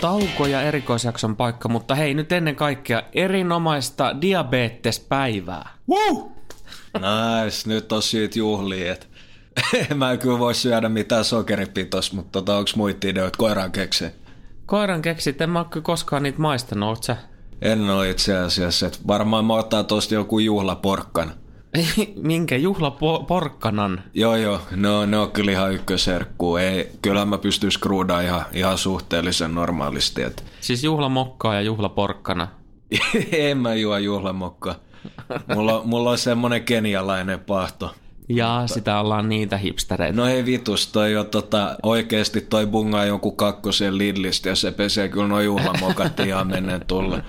tauko ja erikoisjakson paikka, mutta hei nyt ennen kaikkea erinomaista diabetespäivää. Woo! Nice, nyt on siitä juhlia, että mä en kyllä voi syödä mitään sokeripitos, mutta tota, onko muita ideoita koiran keksi? Koiran keksit, en mä ole koskaan niitä maistanut, oot sä? En ole itse asiassa, että varmaan mä ottaa tosta joku juhlaporkkan. Minkä juhlaporkkanan? Joo joo, no, ne on kyllä ihan ykköserkku. Ei, kyllä mä pystyn skruudaan ihan, ihan suhteellisen normaalisti. Et. Siis juhlamokkaa ja juhlaporkkana? en mä juo juhlamokkaa. Mulla, mulla on semmonen kenialainen pahto. Ja sitä ollaan niitä hipstereitä. No ei vitus, toi jo tota, oikeesti toi bungaa jonkun kakkosen Lidlistä ja se pesee kyllä noin juhlamokat ihan menneen tulle.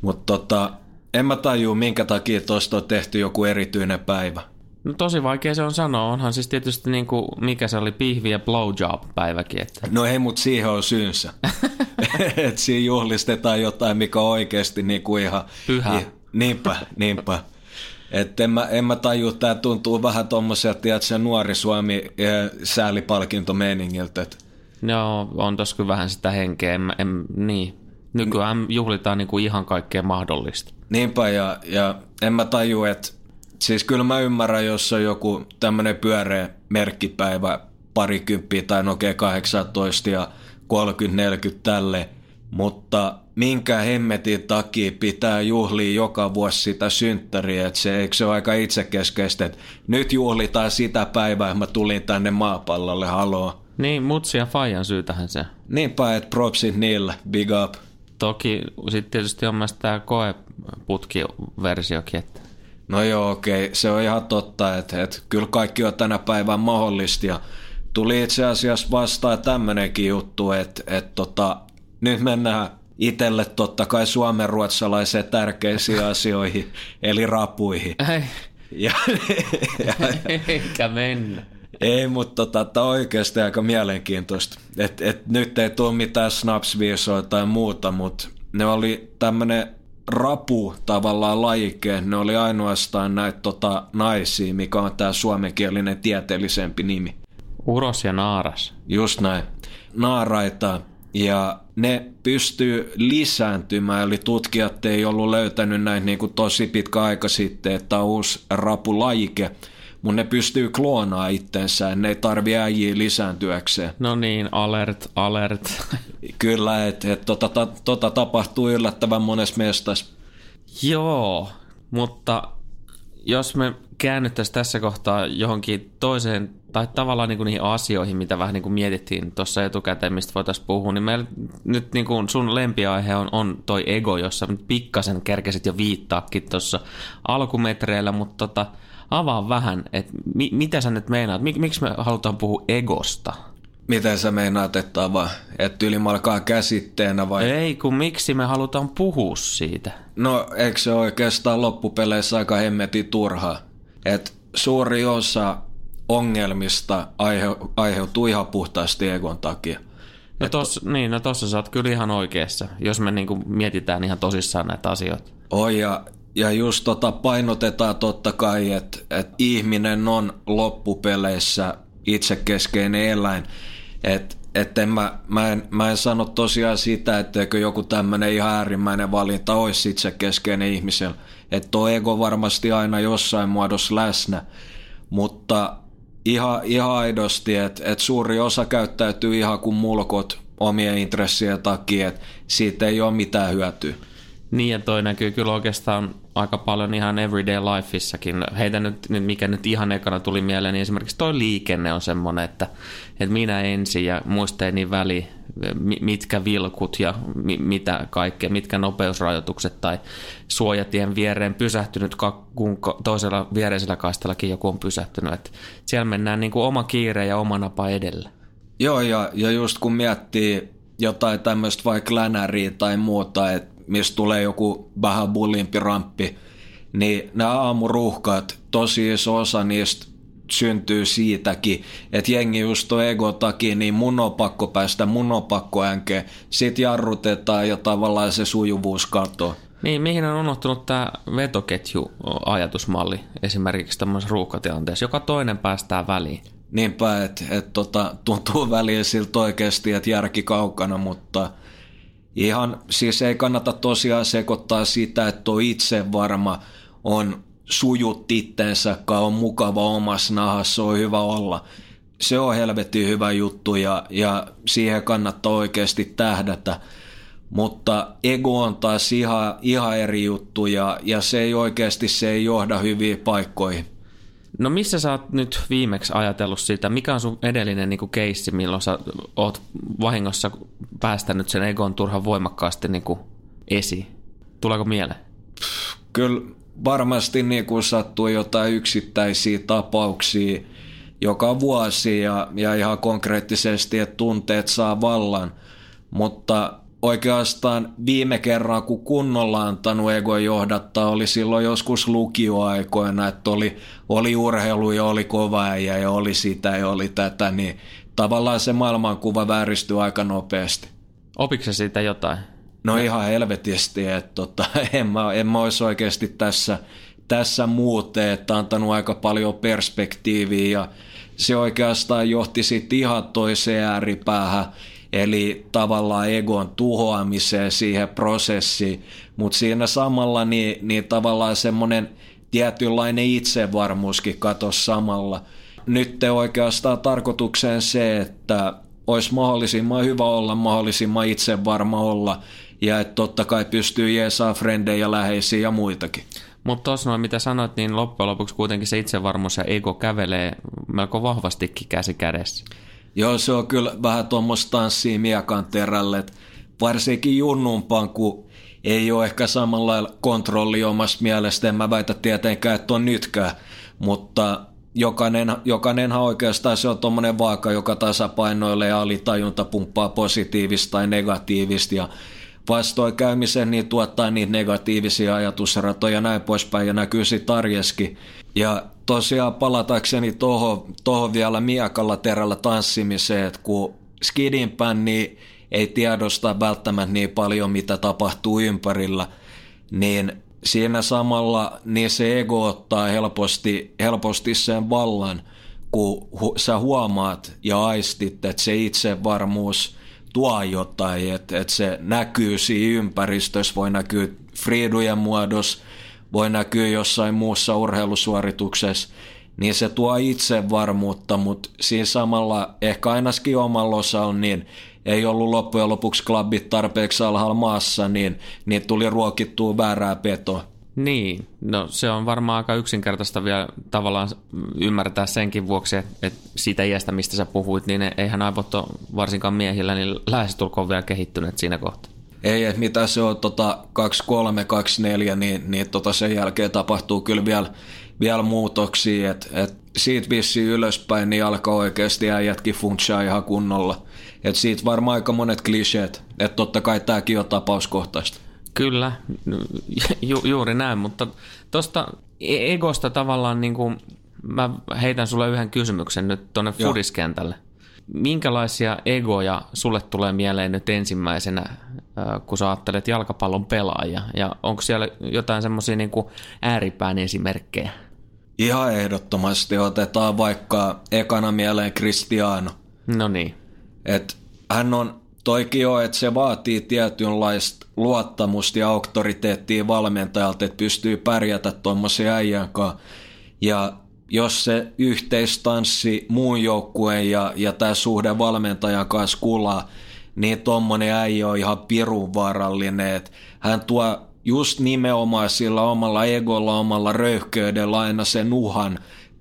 Mutta tota, en mä tajua, minkä takia tuosta on tehty joku erityinen päivä. No tosi vaikea se on sanoa. Onhan siis tietysti niin kuin, mikä se oli, pihvi ja blowjob-päiväkin. Että... No ei, mutta siihen on syynsä. että siinä juhlistetaan jotain, mikä on oikeasti niin kuin ihan... Pyhä. I, niinpä, niinpä. Että en mä, en mä tajua, tämä tuntuu vähän tuommoiselta, tiedätkö, nuori Suomi eh, säälipalkintomeiningiltä. Joo, on tossa kyllä vähän sitä henkeä. En, en, niin. Nykyään juhlitaan niin kuin ihan kaikkea mahdollista. Niinpä, ja, ja en mä tajua, että siis kyllä mä ymmärrän, jos on joku tämmöinen pyöreä merkkipäivä, parikymppiä tai Nokia 18 ja 30-40 tälle, mutta minkä hemmetin takia pitää juhlia joka vuosi sitä synttäriä, että se, eikö se ole aika itsekeskeistä, että nyt juhlitaan sitä päivää, että mä tulin tänne maapallolle, haloo. Niin, mutsi ja Fajan syytähän se. Niinpä, että propsit niillä, big up. Toki sitten tietysti on myös tämä koeputkiversiokin, että No joo, okei, okay. se on ihan totta, että, että kyllä kaikki on tänä päivänä mahdollista ja tuli itse asiassa vastaan tämmönenkin juttu, että, että tota, nyt mennään itselle totta kai suomen ruotsalaiseen tärkeisiin asioihin, eli rapuihin. Ei. Ja, ja, Eikä mennä. Ei, mutta tota, tämä on oikeasti aika mielenkiintoista. Et, et nyt ei tule mitään snapsviisoa tai muuta, mutta ne oli tämmöinen rapu tavallaan lajike. Ne oli ainoastaan näitä tota, naisia, mikä on tämä suomenkielinen tieteellisempi nimi. Uros ja naaras. Just näin. Naaraita ja ne pystyy lisääntymään, eli tutkijat ei ollut löytänyt näin niin kuin tosi pitkä aika sitten, että on uusi rapulajike, mutta ne pystyy kloonaa itsensä, ne ei tarvi äijiä lisääntyäkseen. No niin, alert, alert. Kyllä, että et, tota, ta, tota tapahtuu yllättävän monessa mestassa. Joo, mutta jos me käännyttäisiin tässä kohtaa johonkin toiseen, tai tavallaan niin kuin niihin asioihin, mitä vähän niin kuin mietittiin tuossa etukäteen, mistä voitaisiin puhua, niin meillä nyt niin kuin sun lempiaihe on, on toi ego, jossa nyt pikkasen kerkesit jo viittaakin tuossa alkumetreillä, mutta tota, avaa vähän, että mi, mitä sä nyt meinaat, Mik, miksi me halutaan puhua egosta? Miten sä meinaat, että avaa? Että ylimalkaa käsitteenä vai? Ei, kun miksi me halutaan puhua siitä? No, eikö se oikeastaan loppupeleissä aika hemmetin turhaa? Että suuri osa ongelmista aihe, aiheutuu ihan puhtaasti egon takia. No, tos, niin, no tossa sä oot kyllä ihan oikeassa, jos me niinku mietitään ihan tosissaan näitä asioita. Oi, ja, ja just tota painotetaan totta kai, että et ihminen on loppupeleissä itsekeskeinen eläin. Että et en mä, mä, en, mä en sano tosiaan sitä, etteikö joku tämmöinen ihan äärimmäinen valinta olisi itsekeskeinen ihmisellä. Että tuo ego varmasti aina jossain muodossa läsnä, mutta ihan, ihan aidosti, että et suuri osa käyttäytyy ihan kuin mulkot omien intressien takia, että siitä ei ole mitään hyötyä. Niin ja toi näkyy kyllä oikeastaan aika paljon ihan everyday lifeissakin. Heitä nyt, mikä nyt ihan ekana tuli mieleen, niin esimerkiksi toi liikenne on semmoinen, että, että minä ensin ja muista niin väli, mitkä vilkut ja mitä kaikkea, mitkä nopeusrajoitukset tai suojatien viereen pysähtynyt, kun toisella viereisellä kaistellakin joku on pysähtynyt. Että siellä mennään niin kuin oma kiire ja oma napa edellä. Joo, ja, ja just kun miettii jotain tämmöistä vaikka länäriä tai muuta, että mistä tulee joku vähän bullimpi ramppi, niin nämä aamuruuhkat, tosi iso osa niistä syntyy siitäkin, että jengi just tuon ego takia, niin mun on pakko päästä, mun on pakko änkeä. Sitten jarrutetaan ja tavallaan se sujuvuus katoaa. Niin, mihin on unohtunut tämä vetoketju-ajatusmalli esimerkiksi tämmöisessä ruuhkatilanteessa, joka toinen päästää väliin? Niinpä, että et tota, tuntuu väliin siltä oikeasti, että järki kaukana, mutta ihan siis ei kannata tosiaan sekoittaa sitä, että tuo itse varma on sujut itteensä, on mukava omassa nahassa, on hyvä olla. Se on helvetin hyvä juttu ja, ja siihen kannattaa oikeasti tähdätä. Mutta ego on taas ihan, ihan eri juttu ja, ja se ei oikeasti se ei johda hyviin paikkoihin. No missä sä oot nyt viimeksi ajatellut sitä, mikä on sun edellinen niin keissi, milloin sä oot vahingossa päästänyt sen egon turhan voimakkaasti niin kuin esiin? Tuleeko mieleen? Kyllä varmasti niin kuin sattuu jotain yksittäisiä tapauksia joka vuosi ja, ja ihan konkreettisesti, että tunteet saa vallan, mutta oikeastaan viime kerran, kun kunnolla antanut ego johdattaa, oli silloin joskus lukioaikoina, että oli, oli urheilu ja oli kova äijä ja oli sitä ja oli tätä, niin tavallaan se maailmankuva vääristyi aika nopeasti. Opikse siitä jotain? No ihan helvetisti, että tota, en, mä, en mä olisi oikeasti tässä, tässä muuten, että antanut aika paljon perspektiiviä ja se oikeastaan johti sitten ihan toiseen ääripäähän, eli tavallaan egon tuhoamiseen siihen prosessiin, mutta siinä samalla niin, niin tavallaan semmoinen tietynlainen itsevarmuuskin katosi samalla. Nyt te oikeastaan tarkoitukseen se, että olisi mahdollisimman hyvä olla, mahdollisimman itsevarma olla ja että totta kai pystyy jeesaa frendejä läheisiä ja muitakin. Mutta tuossa noin mitä sanoit, niin loppujen lopuksi kuitenkin se itsevarmuus ja ego kävelee melko vahvastikin käsi kädessä. Joo, se on kyllä vähän tuommoista tanssia miekan terälle, että varsinkin junnumpaan, kun ei ole ehkä samalla lailla kontrolli omasta mielestä, en mä väitä tietenkään, että on nytkään, mutta jokainen, jokainenhan oikeastaan se on tuommoinen vaaka, joka tasapainoilee ja alitajunta pumppaa positiivista tai negatiivista ja vastoinkäymisen niin tuottaa niitä negatiivisia ajatusratoja ja näin poispäin ja näkyy sitten arjeskin. Ja tosiaan palatakseni tuohon toho vielä miekalla terällä tanssimiseen, että kun skidinpän niin ei tiedosta välttämättä niin paljon, mitä tapahtuu ympärillä, niin siinä samalla niin se ego ottaa helposti, helposti sen vallan, kun hu, sä huomaat ja aistit, että se itsevarmuus tuo jotain, että, että se näkyy siinä ympäristössä, voi näkyä friidujen muodossa, voi näkyä jossain muussa urheilusuorituksessa, niin se tuo itsevarmuutta, mutta siinä samalla ehkä ainakin omalla osalla niin ei ollut loppujen lopuksi klubit tarpeeksi alhaalla maassa, niin, niin tuli ruokittua väärää petoa. Niin, no se on varmaan aika yksinkertaista vielä tavallaan ymmärtää senkin vuoksi, että, että siitä iästä, mistä sä puhuit, niin eihän aivot ole varsinkaan miehillä niin lähestulkoon vielä kehittyneet siinä kohtaa. Ei, että mitä se on tota 23, 24, niin, niin tota sen jälkeen tapahtuu kyllä vielä, vielä muutoksia, että et siitä vissiin ylöspäin niin alkaa oikeasti äijätkin funtsia ihan kunnolla. että siitä varmaan aika monet kliseet, että totta kai tämäkin on tapauskohtaista. Kyllä, ju, juuri näin, mutta tuosta egosta tavallaan niin kuin, mä heitän sulle yhden kysymyksen nyt tuonne fudiskentälle. Minkälaisia egoja sulle tulee mieleen nyt ensimmäisenä, kun sä ajattelet jalkapallon pelaajia? Ja onko siellä jotain semmoisia niin ääripään esimerkkejä? Ihan ehdottomasti otetaan vaikka ekana mieleen Cristiano. No niin. Et hän on toikin on, että se vaatii tietynlaista luottamusta ja auktoriteettia valmentajalta, että pystyy pärjätä tuommoisen äijän kanssa. Ja jos se yhteistanssi muun joukkueen ja, ja tämä suhde valmentajan kanssa kulaa, niin tuommoinen äijä on ihan pirun vaarallinen. Että hän tuo just nimenomaan sillä omalla egolla, omalla röyhkeydellä aina sen uhan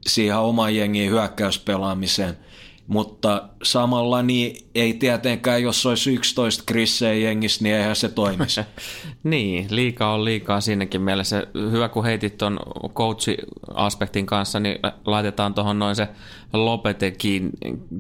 siihen oman jengin hyökkäyspelaamiseen – mutta samalla niin ei tietenkään, jos olisi 11 Chrisseä jengissä, niin eihän se toimisi. niin, liikaa on liikaa siinäkin mielessä. Hyvä, kun heitit tuon coach-aspektin kanssa, niin laitetaan tuohon noin se Lopetekin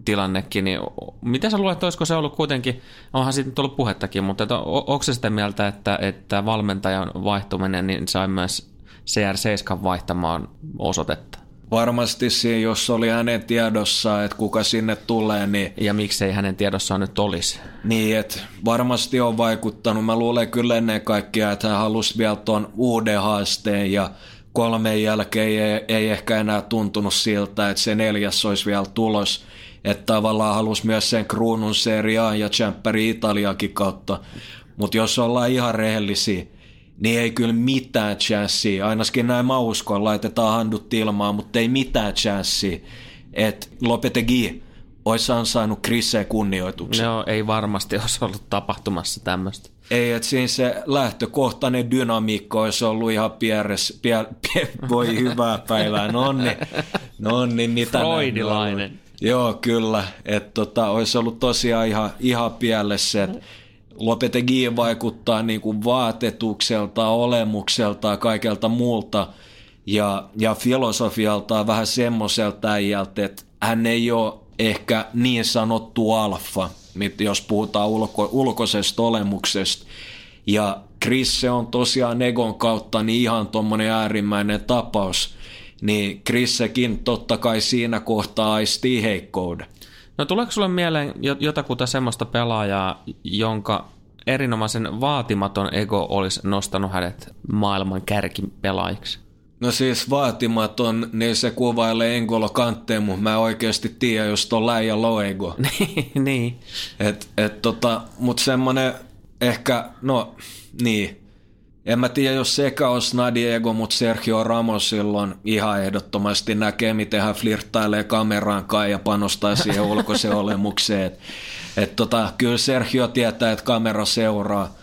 tilannekin. Niin mitä sä luulet, olisiko se ollut kuitenkin, onhan siitä tullut puhettakin, mutta onko se sitä mieltä, että, että valmentajan vaihtuminen niin sai myös CR7 vaihtamaan osoitetta? Varmasti siinä, jos oli hänen tiedossa, että kuka sinne tulee, niin... Ja miksei hänen tiedossaan nyt olisi? Niin, että varmasti on vaikuttanut. Mä luulen kyllä ennen kaikkea, että hän halusi vielä tuon uuden haasteen ja kolmen jälkeen ei, ei ehkä enää tuntunut siltä, että se neljäs olisi vielä tulos. Että tavallaan halusi myös sen kruunun seriaan ja Championi Italiakin kautta. Mutta jos ollaan ihan rehellisiä, niin ei kyllä mitään chanssiä. Ainakin näin mä uskon, laitetaan handut ilmaan, mutta ei mitään chanssiä, että Lopetegi olisi ansainnut Chrisseen kunnioituksen. No ei varmasti olisi ollut tapahtumassa tämmöistä. Ei, että siinä se lähtökohtainen dynamiikka olisi ollut ihan pieres, pier, pier, voi hyvää päivää, no niin, no niin, mitä Freudilainen. Joo, kyllä, että tota, olisi ollut tosiaan ihan, ihan pielessä, että Lopetegi vaikuttaa niin kuin vaatetukselta, olemukselta kaikelta muulta ja, ja filosofialta vähän semmoiselta äijältä, että hän ei ole ehkä niin sanottu alfa, jos puhutaan ulko, ulkoisesta olemuksesta. Ja Chris se on tosiaan Egon kautta niin ihan tuommoinen äärimmäinen tapaus, niin Chrissekin totta kai siinä kohtaa aistii heikkouden. No tuleeko sulle mieleen jotakuta semmoista pelaajaa, jonka erinomaisen vaatimaton ego olisi nostanut hänet maailman kärkipelaajiksi? No siis vaatimaton, niin se kuvailee Engolo Kanteen, mutta mä oikeasti tiedä, jos on läijä loego. niin. Et, et tota, mut semmonen ehkä, no niin, en mä tiedä, jos sekä on Snadiego, mutta Sergio Ramos silloin ihan ehdottomasti näkee, miten hän flirttailee kameraan kai ja panostaa siihen ulkoiseen olemukseen. Et, et tota, kyllä Sergio tietää, että kamera seuraa,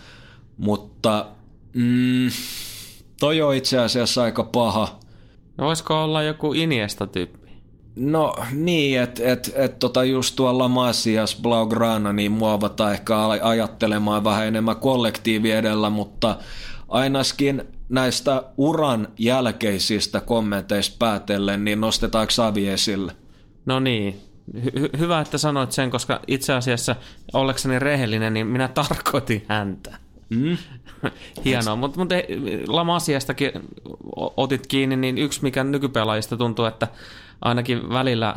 mutta mm, toi on itse asiassa aika paha. No voisiko olla joku Iniesta-tyyppi? No niin, että et, et, tota just tuolla Masias Blaugrana niin muovata ehkä ajattelemaan vähän enemmän kollektiivi edellä, mutta ainakin näistä uran jälkeisistä kommenteista päätellen, niin nostetaanko Savi esille? No niin, Hy- hyvä, että sanoit sen, koska itse asiassa olekseni rehellinen, niin minä tarkoitin häntä. Mm. Hienoa, mutta mut Lamasiastakin otit kiinni, niin yksi mikä nykypelaajista tuntuu, että ainakin välillä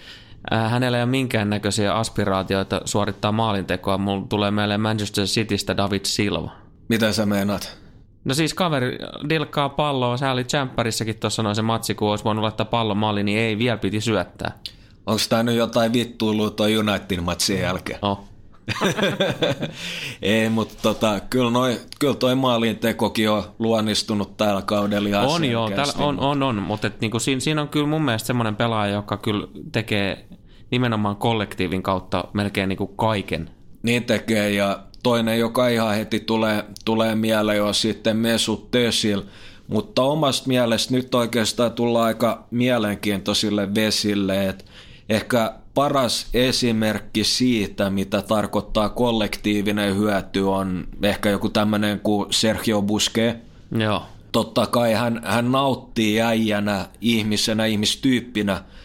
hänellä ei ole minkäännäköisiä aspiraatioita suorittaa maalintekoa. Mulla tulee mieleen Manchester Citystä David Silva. Mitä sä meinaat? No siis kaveri dilkkaa palloa, sä oli Champerissakin tuossa noin se matsi, kun olisi voinut laittaa pallon maaliin, niin ei, vielä piti syöttää. Onko tämä nyt jotain vittuilua tuo Unitedin matsin jälkeen? Oh. ei, mutta tota, kyllä, noi, kyllä toi maalin tekokin on luonnistunut tällä kaudella ihan On joo, täällä on, on, on, mutta et, niinku, siinä, siinä on kyllä mun mielestä semmoinen pelaaja, joka kyllä tekee nimenomaan kollektiivin kautta melkein niinku kaiken. Niin tekee, ja toinen, joka ihan heti tulee, tulee mieleen, on sitten Mesut Tesil, mutta omasta mielestä nyt oikeastaan tulla aika mielenkiintoisille vesille, että ehkä paras esimerkki siitä, mitä tarkoittaa kollektiivinen hyöty, on ehkä joku tämmöinen kuin Sergio Busquets. Joo. Totta kai hän, hän nauttii äijänä, ihmisenä, ihmistyyppinä –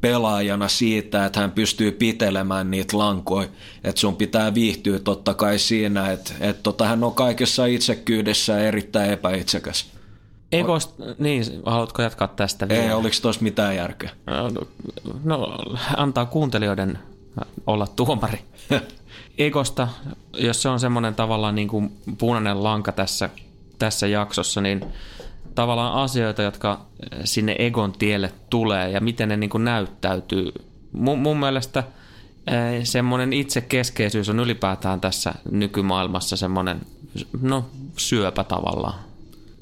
pelaajana siitä, että hän pystyy pitelemään niitä lankoja. Että sun pitää viihtyä totta kai siinä, että, että tota, hän on kaikessa itsekyydessä erittäin epäitsekäs. Egost, niin, haluatko jatkaa tästä vielä? Ei, oliko tuossa mitään järkeä? No, no, antaa kuuntelijoiden olla tuomari. Egosta, jos se on semmoinen tavallaan niin kuin punainen lanka tässä, tässä jaksossa, niin tavallaan asioita, jotka sinne Egon tielle tulee ja miten ne niin kuin näyttäytyy. Mun, mun mielestä eh, semmoinen itsekeskeisyys on ylipäätään tässä nykymaailmassa semmoinen no, syöpä tavallaan.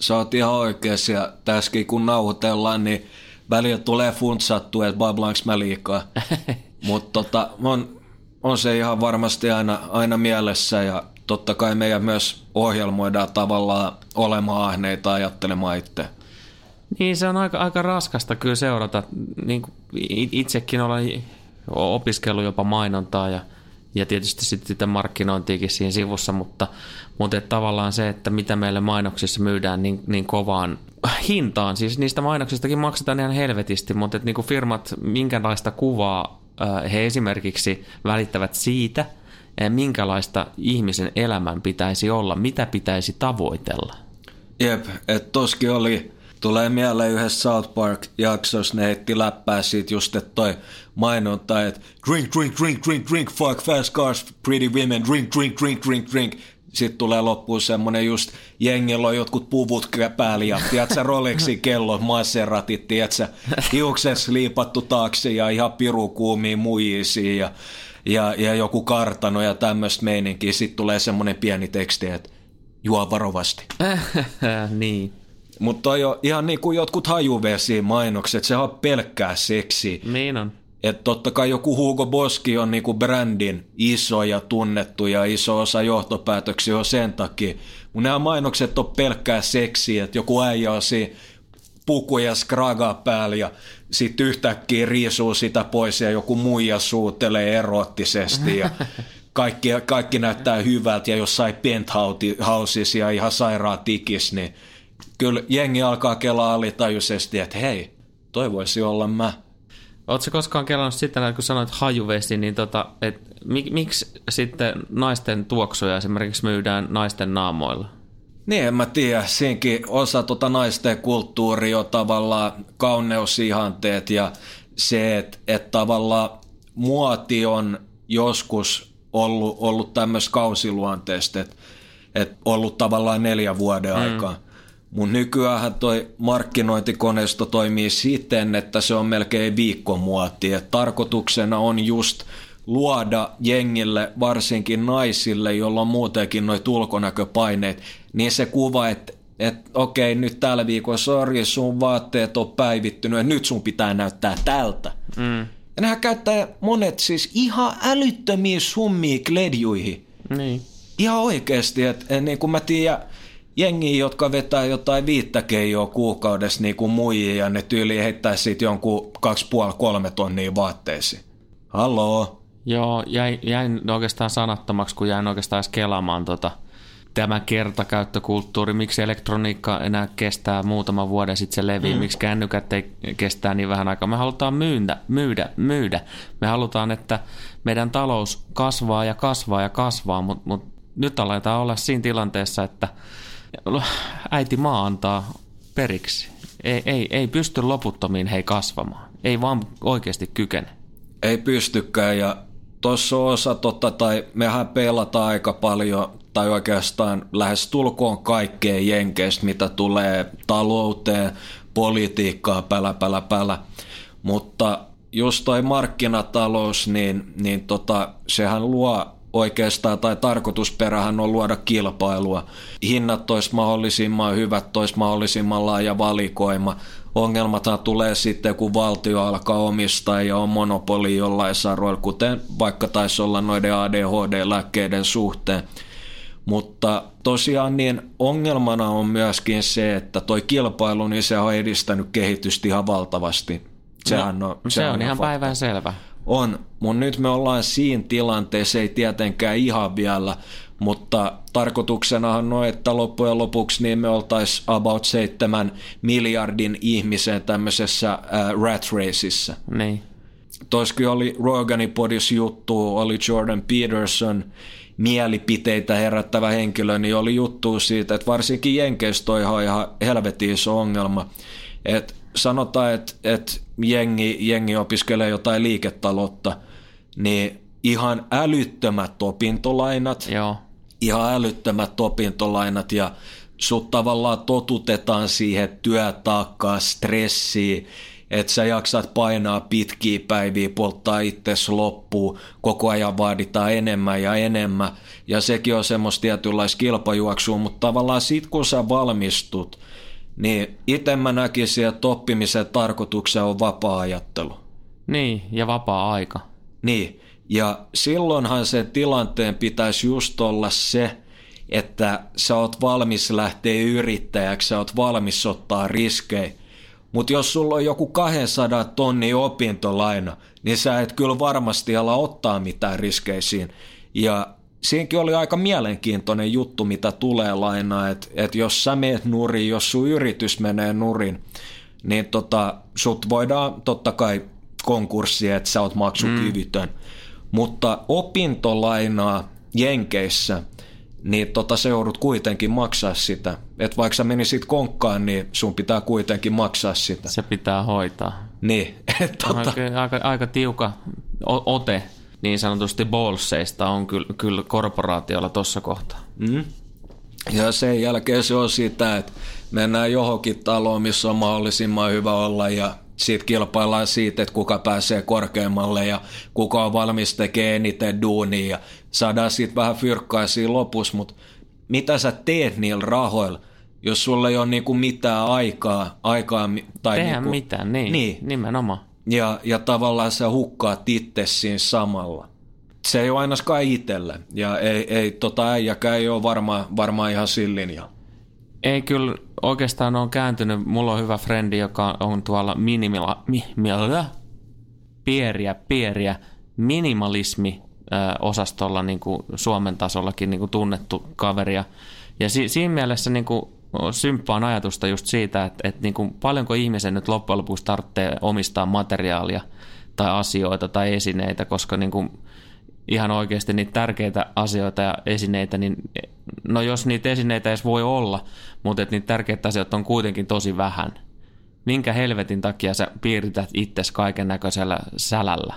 Sä oot ihan oikeassa ja tässäkin kun nauhoitellaan, niin välillä tulee funtsattu, että bablaanko mä liikaa. Mutta tota, on, on se ihan varmasti aina, aina mielessä ja totta kai meidän myös ohjelmoidaan tavallaan olemaan ahneita ajattelemaan itse. Niin, se on aika, aika raskasta kyllä seurata. Niin itsekin olen opiskellut jopa mainontaa ja, ja tietysti sitten sitä markkinointiakin siinä sivussa, mutta, mutta tavallaan se, että mitä meille mainoksissa myydään niin, niin kovaan hintaan, siis niistä mainoksistakin maksetaan ihan helvetisti, mutta että niin kuin firmat, minkälaista kuvaa he esimerkiksi välittävät siitä – minkälaista ihmisen elämän pitäisi olla, mitä pitäisi tavoitella. Jep, että toskin oli, tulee mieleen yhdessä South Park-jaksossa, ne heitti läppää siitä just, että toi mainonta, että drink, drink, drink, drink, drink, fuck, fast cars, pretty women, drink, drink, drink, drink, drink. sitten tulee loppuun semmoinen just, jengillä on jotkut puvut päällä ja tiedätkö, Rolexin kello, Maseratit, tiedätkö, hiukses liipattu taakse ja ihan pirukuumia muijisia ja, ja, ja joku kartano ja tämmöistä meininkiä. Sitten tulee semmoinen pieni teksti, että juo varovasti. niin. Mutta on ihan niin kuin jotkut hajuvesiin mainokset, se on pelkkää seksiä. Niin on. Että totta kai joku Hugo Boski on niinku brändin iso ja tunnettu ja iso osa johtopäätöksiä on sen takia. Mun nämä mainokset on pelkkää seksiä, että joku äijä on siinä puku ja skraga päällä ja sitten yhtäkkiä riisuu sitä pois ja joku muija suutelee erottisesti ja kaikki, kaikki näyttää hyvältä ja jossain penthouseissa ja ihan sairaan tikis, niin kyllä jengi alkaa kelaa alitajuisesti, että hei, toi voisi olla mä. Oletko koskaan kelannut sitten, kun sanoit hajuvesi, niin tota, et, mik, miksi sitten naisten tuoksuja esimerkiksi myydään naisten naamoilla? Niin, en mä tiedä. Siinkin osa tota naisten kulttuuri on tavallaan kauneusihanteet ja se, että et tavallaan muoti on joskus ollut, ollut tämmöistä kausiluonteesta, että et ollut tavallaan neljä vuoden mm. aikaa. Mun nykyään toi markkinointikoneisto toimii siten, että se on melkein viikkomuoti. Et tarkoituksena on just luoda jengille, varsinkin naisille, jolla on muutenkin noin ulkonäköpaineet, niin se kuva, että että okei, nyt tällä viikolla, sori, sun vaatteet on päivittynyt, ja nyt sun pitää näyttää tältä. Mm. Ja nehän käyttää monet siis ihan älyttömiä summia kledjuihin. Niin. Ihan oikeasti, että niin kuin mä tiedän, jengi, jotka vetää jotain viittä keijoa kuukaudessa niin kuin muijia ja ne tyyli heittää siitä jonkun kaksi puoli kolme tonnia vaatteisiin. Halloo? Joo, jäin, jäin oikeastaan sanattomaksi, kun jäin oikeastaan edes kelaamaan tota, tämä kertakäyttökulttuuri, miksi elektroniikka enää kestää muutama vuoden sitten se levii, mm. miksi kännykät ei kestää niin vähän aikaa. Me halutaan myydä, myydä, myydä. Me halutaan, että meidän talous kasvaa ja kasvaa ja kasvaa, mutta mut nyt aletaan olla siinä tilanteessa, että – äiti maa antaa periksi. Ei, ei, ei pysty loputtomiin hei kasvamaan. Ei vaan oikeasti kykene. Ei pystykään ja tuossa osa totta, tai mehän pelataan aika paljon, tai oikeastaan lähes tulkoon kaikkeen jenkeistä, mitä tulee talouteen, politiikkaa, pälä, pälä, pälä. Mutta just toi markkinatalous, niin, niin tota, sehän luo oikeastaan tai tarkoitusperähän on luoda kilpailua. Hinnat tois mahdollisimman hyvät, tois mahdollisimman laaja valikoima. Ongelmathan tulee sitten, kun valtio alkaa omistaa ja on monopoli jollain saroilla, kuten vaikka taisi olla noiden ADHD-lääkkeiden suhteen. Mutta tosiaan niin ongelmana on myöskin se, että toi kilpailu, niin se on edistänyt kehitystä ihan valtavasti. Sehän no, on, se, se on, on ihan päivän selvä. On, mutta nyt me ollaan siinä tilanteessa, ei tietenkään ihan vielä, mutta tarkoituksenahan on, että loppujen lopuksi niin me oltaisiin about seitsemän miljardin ihmisen tämmöisessä äh, rat raceissa. Niin. Toiskin oli Roganin podis juttu, oli Jordan Peterson, mielipiteitä herättävä henkilö, niin oli juttu siitä, että varsinkin Jenkeissä toi on ihan helvetin iso ongelma. Että sanotaan, että, että jengi, jengi opiskelee jotain liiketaloutta, niin ihan älyttömät opintolainat, Joo. ihan älyttömät opintolainat ja sut tavallaan totutetaan siihen työtaakkaan, stressiin, että sä jaksat painaa pitkiä päiviä, polttaa itsesi loppuun, koko ajan vaaditaan enemmän ja enemmän, ja sekin on semmoista tietynlaista kilpajuoksua, mutta tavallaan sit kun sä valmistut, niin itse mä näkisin, että oppimisen tarkoituksena on vapaa-ajattelu. Niin, ja vapaa-aika. Niin, ja silloinhan se tilanteen pitäisi just olla se, että sä oot valmis lähteä yrittäjäksi, sä oot valmis ottaa riskejä. Mutta jos sulla on joku 200 tonni opintolaina, niin sä et kyllä varmasti ala ottaa mitään riskeisiin. Ja siinäkin oli aika mielenkiintoinen juttu, mitä tulee lainaa, että et jos sä meet nurin, jos sun yritys menee nurin, niin tota, sut voidaan totta kai konkurssi, että sä oot maksukyvytön. Mm. Mutta opintolainaa Jenkeissä, niin tota, se joudut kuitenkin maksaa sitä. Että vaikka sä menisit konkkaan, niin sun pitää kuitenkin maksaa sitä. Se pitää hoitaa. Niin. tota. aika, aika, aika tiuka ote niin sanotusti bolseista on kyllä, kyllä korporaatiolla tuossa kohtaa. Mm. Ja sen jälkeen se on sitä, että mennään johonkin taloon, missä on mahdollisimman hyvä olla ja sitten kilpaillaan siitä, että kuka pääsee korkeammalle ja kuka on valmis tekemään eniten duunia ja saadaan sitten vähän fyrkkaa siinä lopussa, mutta mitä sä teet niillä rahoilla, jos sulla ei ole niinku mitään aikaa, aikaa tai Tehdä niinku, mitään, niin, niin, nimenomaan. Ja, ja tavallaan sä hukkaat itse siinä samalla. Se ei ole ainakaan itselle, ja ei, ei tota äijäkään ei ole varmaan varma ihan sillin ja ei kyllä oikeastaan on kääntynyt. Mulla on hyvä frendi, joka on tuolla minimila, mi, millä, pieriä, pieriä, minimalismi osastolla niin kuin Suomen tasollakin niin kuin tunnettu kaveri. Ja, ja si, siinä mielessä niin kuin symppaan ajatusta just siitä, että, että niin kuin paljonko ihmisen nyt loppujen lopuksi tarvitsee omistaa materiaalia tai asioita tai esineitä, koska niin kuin ihan oikeasti niitä tärkeitä asioita ja esineitä, niin no jos niitä esineitä edes voi olla, mutta että niitä tärkeitä asioita on kuitenkin tosi vähän. Minkä helvetin takia sä piirität itsesi kaiken näköisellä sälällä?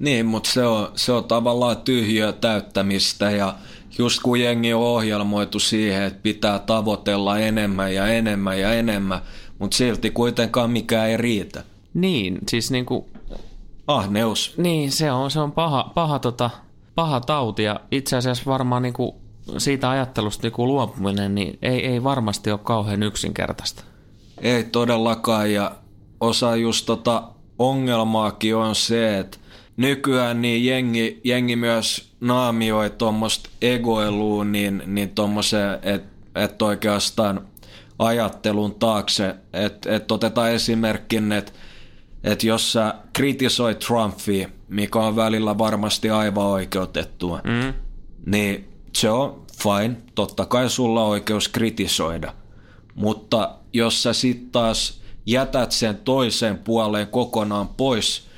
Niin, mutta se on, se on tavallaan tyhjöä täyttämistä ja just kun jengi on ohjelmoitu siihen, että pitää tavoitella enemmän ja enemmän ja enemmän, mutta silti kuitenkaan mikään ei riitä. Niin, siis niinku Ahneus. Niin, se on, se on paha, paha, tota, paha tauti ja itse asiassa varmaan niin kuin siitä ajattelusta niin kuin luopuminen niin ei, ei varmasti ole kauhean yksinkertaista. Ei todellakaan ja osa just tota ongelmaakin on se, että nykyään niin jengi, jengi myös naamioi tuommoista egoiluun niin, niin tuommoisen, että et oikeastaan ajattelun taakse, että et otetaan esimerkkin, että että jos sä kritisoit Trumpia, mikä on välillä varmasti aivan oikeutettua, mm. niin se on fine, totta kai sulla on oikeus kritisoida. Mutta jos sä sitten taas jätät sen toisen puoleen kokonaan pois,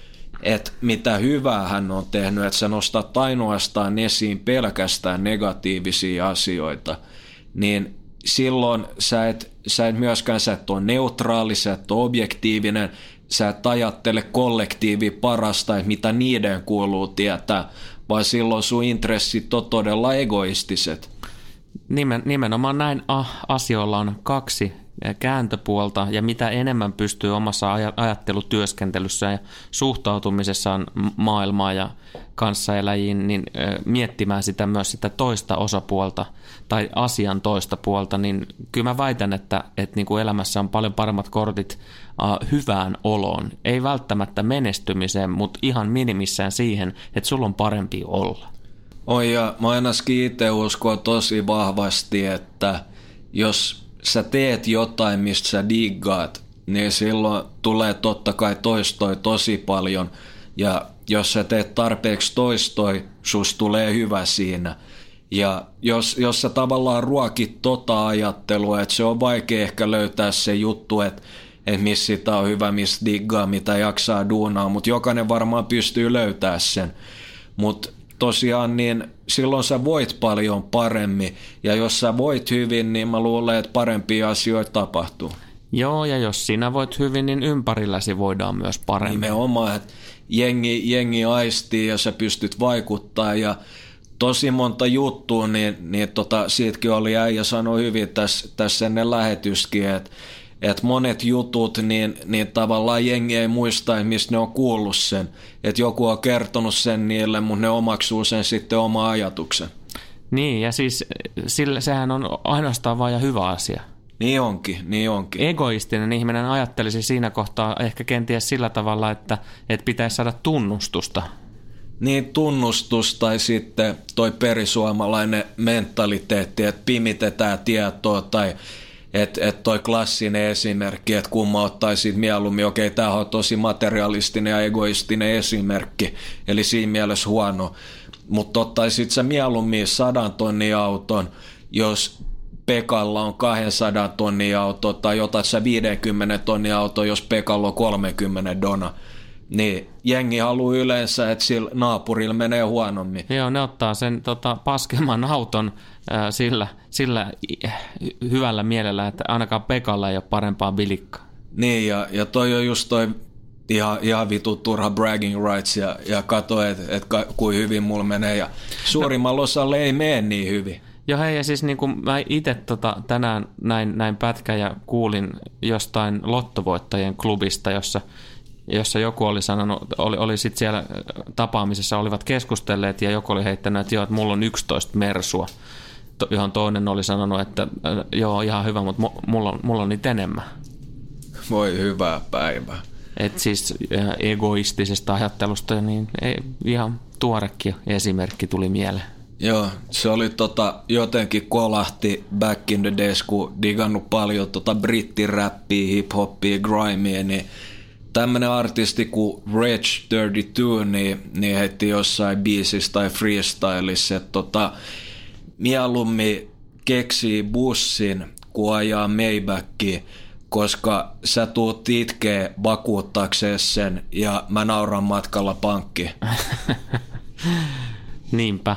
että mitä hyvää hän on tehnyt, että sä nostat ainoastaan esiin pelkästään negatiivisia asioita, niin silloin sä et, sä et myöskään sä et ole neutraali, sä et ole objektiivinen, sä et ajattele kollektiivi parasta, että mitä niiden kuuluu tietää, vaan silloin sun intressit on todella egoistiset. Nimen, nimenomaan näin asioilla on kaksi kääntöpuolta ja mitä enemmän pystyy omassa ajattelutyöskentelyssä ja suhtautumisessaan maailmaa ja kanssaeläjiin, niin miettimään sitä myös sitä toista osapuolta tai asian toista puolta, niin kyllä mä väitän, että, että niin kuin elämässä on paljon paremmat kortit hyvään oloon. Ei välttämättä menestymiseen, mutta ihan minimissään siihen, että sulla on parempi olla. Oi ja mä ainakin itse tosi vahvasti, että jos sä teet jotain, mistä sä diggaat, niin silloin tulee totta kai toistoi tosi paljon. Ja jos sä teet tarpeeksi toistoi, sus tulee hyvä siinä. Ja jos, jos sä tavallaan ruokit tota ajattelua, että se on vaikea ehkä löytää se juttu, että, että missä sitä on hyvä, missä diggaa, mitä jaksaa duunaa, mutta jokainen varmaan pystyy löytää sen. Mutta tosiaan niin silloin sä voit paljon paremmin ja jos sä voit hyvin, niin mä luulen, että parempia asioita tapahtuu. Joo, ja jos sinä voit hyvin, niin ympärilläsi voidaan myös paremmin. Nimenomaan, että jengi, jengi aistii ja sä pystyt vaikuttaa ja tosi monta juttua, niin, niin tota, siitäkin oli äijä sanoi hyvin tässä, tässä ennen lähetyskin, että että monet jutut, niin, niin tavallaan jengi ei muista, mistä ne on kuullut sen. Että joku on kertonut sen niille, mutta ne omaksuu sen sitten oma ajatuksen. Niin, ja siis sille, sehän on ainoastaan vain ja hyvä asia. Niin onkin, niin onkin. Egoistinen ihminen ajattelisi siinä kohtaa ehkä kenties sillä tavalla, että, että pitäisi saada tunnustusta. Niin, tunnustus tai sitten toi perisuomalainen mentaliteetti, että pimitetään tietoa tai että et toi klassinen esimerkki, että kumma ottaisi mieluummin, okei, okay, tämä on tosi materialistinen ja egoistinen esimerkki, eli siinä mielessä huono, mutta ottaisit sä mieluummin sadan tonnin auton, jos Pekalla on 200 tonnin auto, tai otat sä 50 tonnin auto, jos Pekalla on 30 dona. Niin, jengi haluaa yleensä, että sillä naapurilla menee huonommin. Joo, ne ottaa sen tota, paskemman auton ää, sillä, sillä hyvällä mielellä, että ainakaan Pekalla ei ole parempaa bilikkaa. Niin, ja, ja toi on just toi ihan, ihan vitu turha bragging rights ja, ja katso, että et, kuin hyvin mulla menee. Ja suurimmalla no. osalla ei mene niin hyvin. Joo hei, ja siis niin kuin mä itse tota, tänään näin, näin pätkä ja kuulin jostain lottovoittajien klubista, jossa, jossa joku oli sanonut, oli, oli sitten siellä tapaamisessa, olivat keskustelleet ja joku oli heittänyt, että joo, että mulla on 11 mersua, johon toinen oli sanonut, että joo, ihan hyvä, mutta mulla on, mulla on niitä enemmän. Voi hyvää päivää. Et siis egoistisesta ajattelusta niin ei, ihan tuorekin esimerkki tuli mieleen. Joo, se oli tota, jotenkin kolahti back in the days, kun digannut paljon tota brittiräppiä, hip-hoppia, grimea, niin tämmönen artisti kuin Reg 32, niin, niin heitti jossain biisissä tai freestylissa, että tota, mieluummin keksii bussin, kun ajaa Maybachia, koska sä tuut itkee vakuuttaakseen sen ja mä nauran matkalla pankki. Niinpä.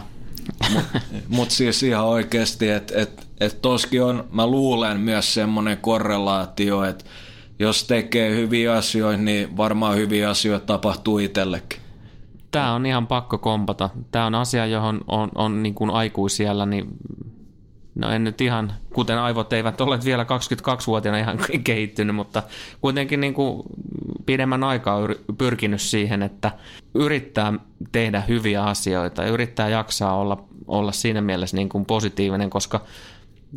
Mutta mut siis ihan oikeasti, että et, et toskin on, mä luulen myös semmoinen korrelaatio, että jos tekee hyviä asioita, niin varmaan hyviä asioita tapahtuu itsellekin. Tämä on ihan pakko kompata. Tämä on asia, johon on, on niin kuin aikuisiellä, niin no en nyt ihan, kuten aivot eivät ole vielä 22-vuotiaana ihan kehittynyt, mutta kuitenkin niin kuin pidemmän aikaa pyrkinyt siihen, että yrittää tehdä hyviä asioita ja yrittää jaksaa olla, olla siinä mielessä niin kuin positiivinen, koska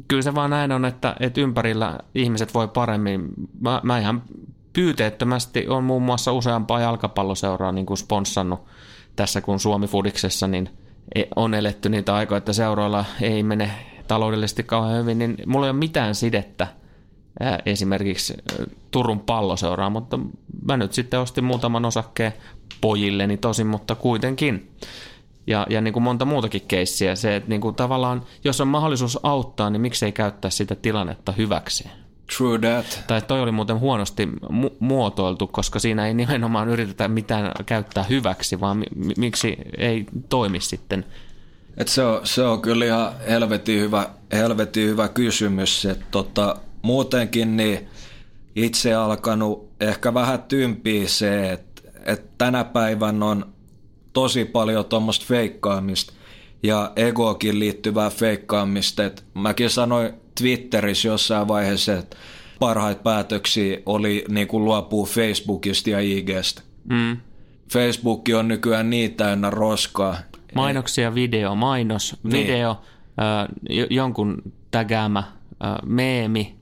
kyllä se vaan näin on, että, että ympärillä ihmiset voi paremmin. Mä, mä ihan pyyteettömästi on muun muassa useampaa jalkapalloseuraa niin kuin sponssannut tässä kun Suomi Fudiksessa, niin e, on eletty niitä aikoja, että seuroilla ei mene taloudellisesti kauhean hyvin, niin mulla ei ole mitään sidettä esimerkiksi Turun palloseuraa, mutta mä nyt sitten ostin muutaman osakkeen pojilleni tosin, mutta kuitenkin. Ja, ja niin kuin monta muutakin keissiä, se, että niin kuin tavallaan, jos on mahdollisuus auttaa, niin miksei käyttää sitä tilannetta hyväkseen. True that. Tai toi oli muuten huonosti mu- muotoiltu, koska siinä ei nimenomaan yritetä mitään käyttää hyväksi, vaan mi- miksi ei toimi sitten et se, on, se on kyllä ihan helvetin hyvä, helvetin hyvä kysymys. Et tota, muutenkin niin itse alkanut ehkä vähän tympiä se, että et tänä päivän on tosi paljon tuommoista feikkaamista ja egoakin liittyvää feikkaamista. Et mäkin sanoin Twitterissä jossain vaiheessa, että parhaita päätöksiä oli niin kuin luopua Facebookista ja IGstä. Mm. Facebook on nykyään niin täynnä roskaa, Mainoksia, video, mainos, niin. video, äh, jonkun tägäämä äh, meemi,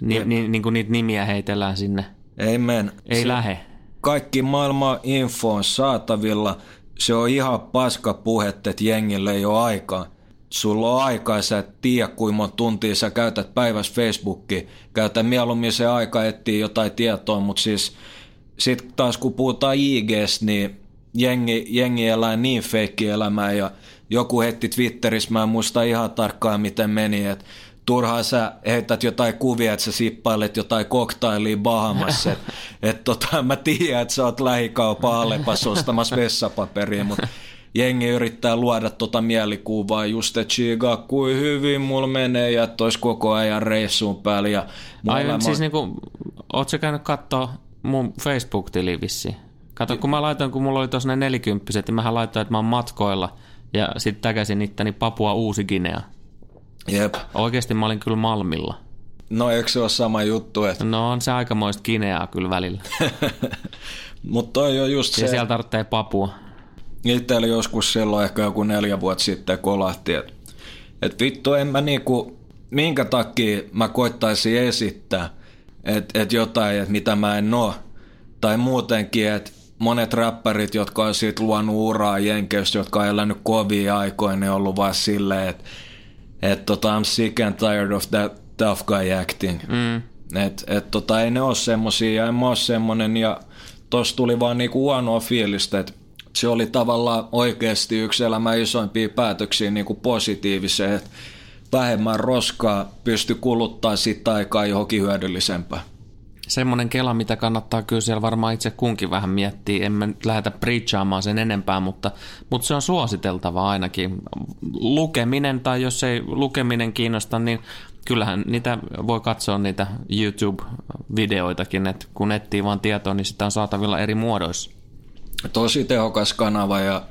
ni, ni, niin kuin niitä nimiä heitellään sinne. Ei men. Ei se, lähe. Kaikki maailman info on saatavilla. Se on ihan paska puhetta, että jengille ei ole aikaa. Sulla on aikaa, sä et tiedä kuinka monta tuntia sä käytät päivässä Facebookia. Käytä mieluummin se aika etsiä jotain tietoa, mutta siis sitten taas kun puhutaan IGS, niin jengi, jengi elää niin feikki elämää ja joku heitti Twitterissä, mä en muista ihan tarkkaan miten meni, että turhaan sä heität jotain kuvia, että sä sippailet jotain koktailia Bahamassa. Että et tota, mä tiedän, että sä oot lähikaupan Alepas ostamassa vessapaperia, mutta jengi yrittää luoda tota mielikuvaa just, että chiga, kuin hyvin mulla menee ja olisi koko ajan reissuun päällä. Ja Aivan, siis niinku, oot sä käynyt katsoa mun Facebook-tili vissiin? Kato, kun mä laitoin, kun mulla oli tuossa ne nelikymppiset, niin mähän laitoin, että mä oon matkoilla ja sitten täkäsin itteni Papua Uusi-Guinea. Jep. Oikeasti mä olin kyllä Malmilla. No eikö se ole sama juttu? Että... No on se aikamoista Gineaa kyllä välillä. Mutta toi on just se... Ja siellä tarvitsee Papua. Itse oli joskus silloin ehkä joku neljä vuotta sitten kolahti, että et vittu en mä niinku, minkä takia mä koittaisin esittää, että et jotain, että mitä mä en oo. Tai muutenkin, että monet räppärit, jotka on siitä luonut uraa Jenkeistä, jotka on elänyt kovia aikoina, ne on ollut vaan silleen, että et, tota, I'm sick and tired of that tough guy acting. Mm. Et, et, tota, ei ne ole semmosia ja en mä ole semmonen ja tossa tuli vaan niinku huonoa fiilistä, että se oli tavallaan oikeasti yksi elämän isoimpia päätöksiä niinku positiiviseen, että vähemmän roskaa pysty kuluttaa sitä aikaa johonkin hyödyllisempään. semmoinen kela, mitä kannattaa kyllä siellä varmaan itse kunkin vähän miettiä. En mä nyt lähdetä preachaamaan sen enempää, mutta, mutta se on suositeltava ainakin. Lukeminen tai jos ei lukeminen kiinnosta, niin kyllähän niitä voi katsoa niitä YouTube-videoitakin, että kun etsii vaan tietoa, niin sitä on saatavilla eri muodoissa. Tosi tehokas kanava ja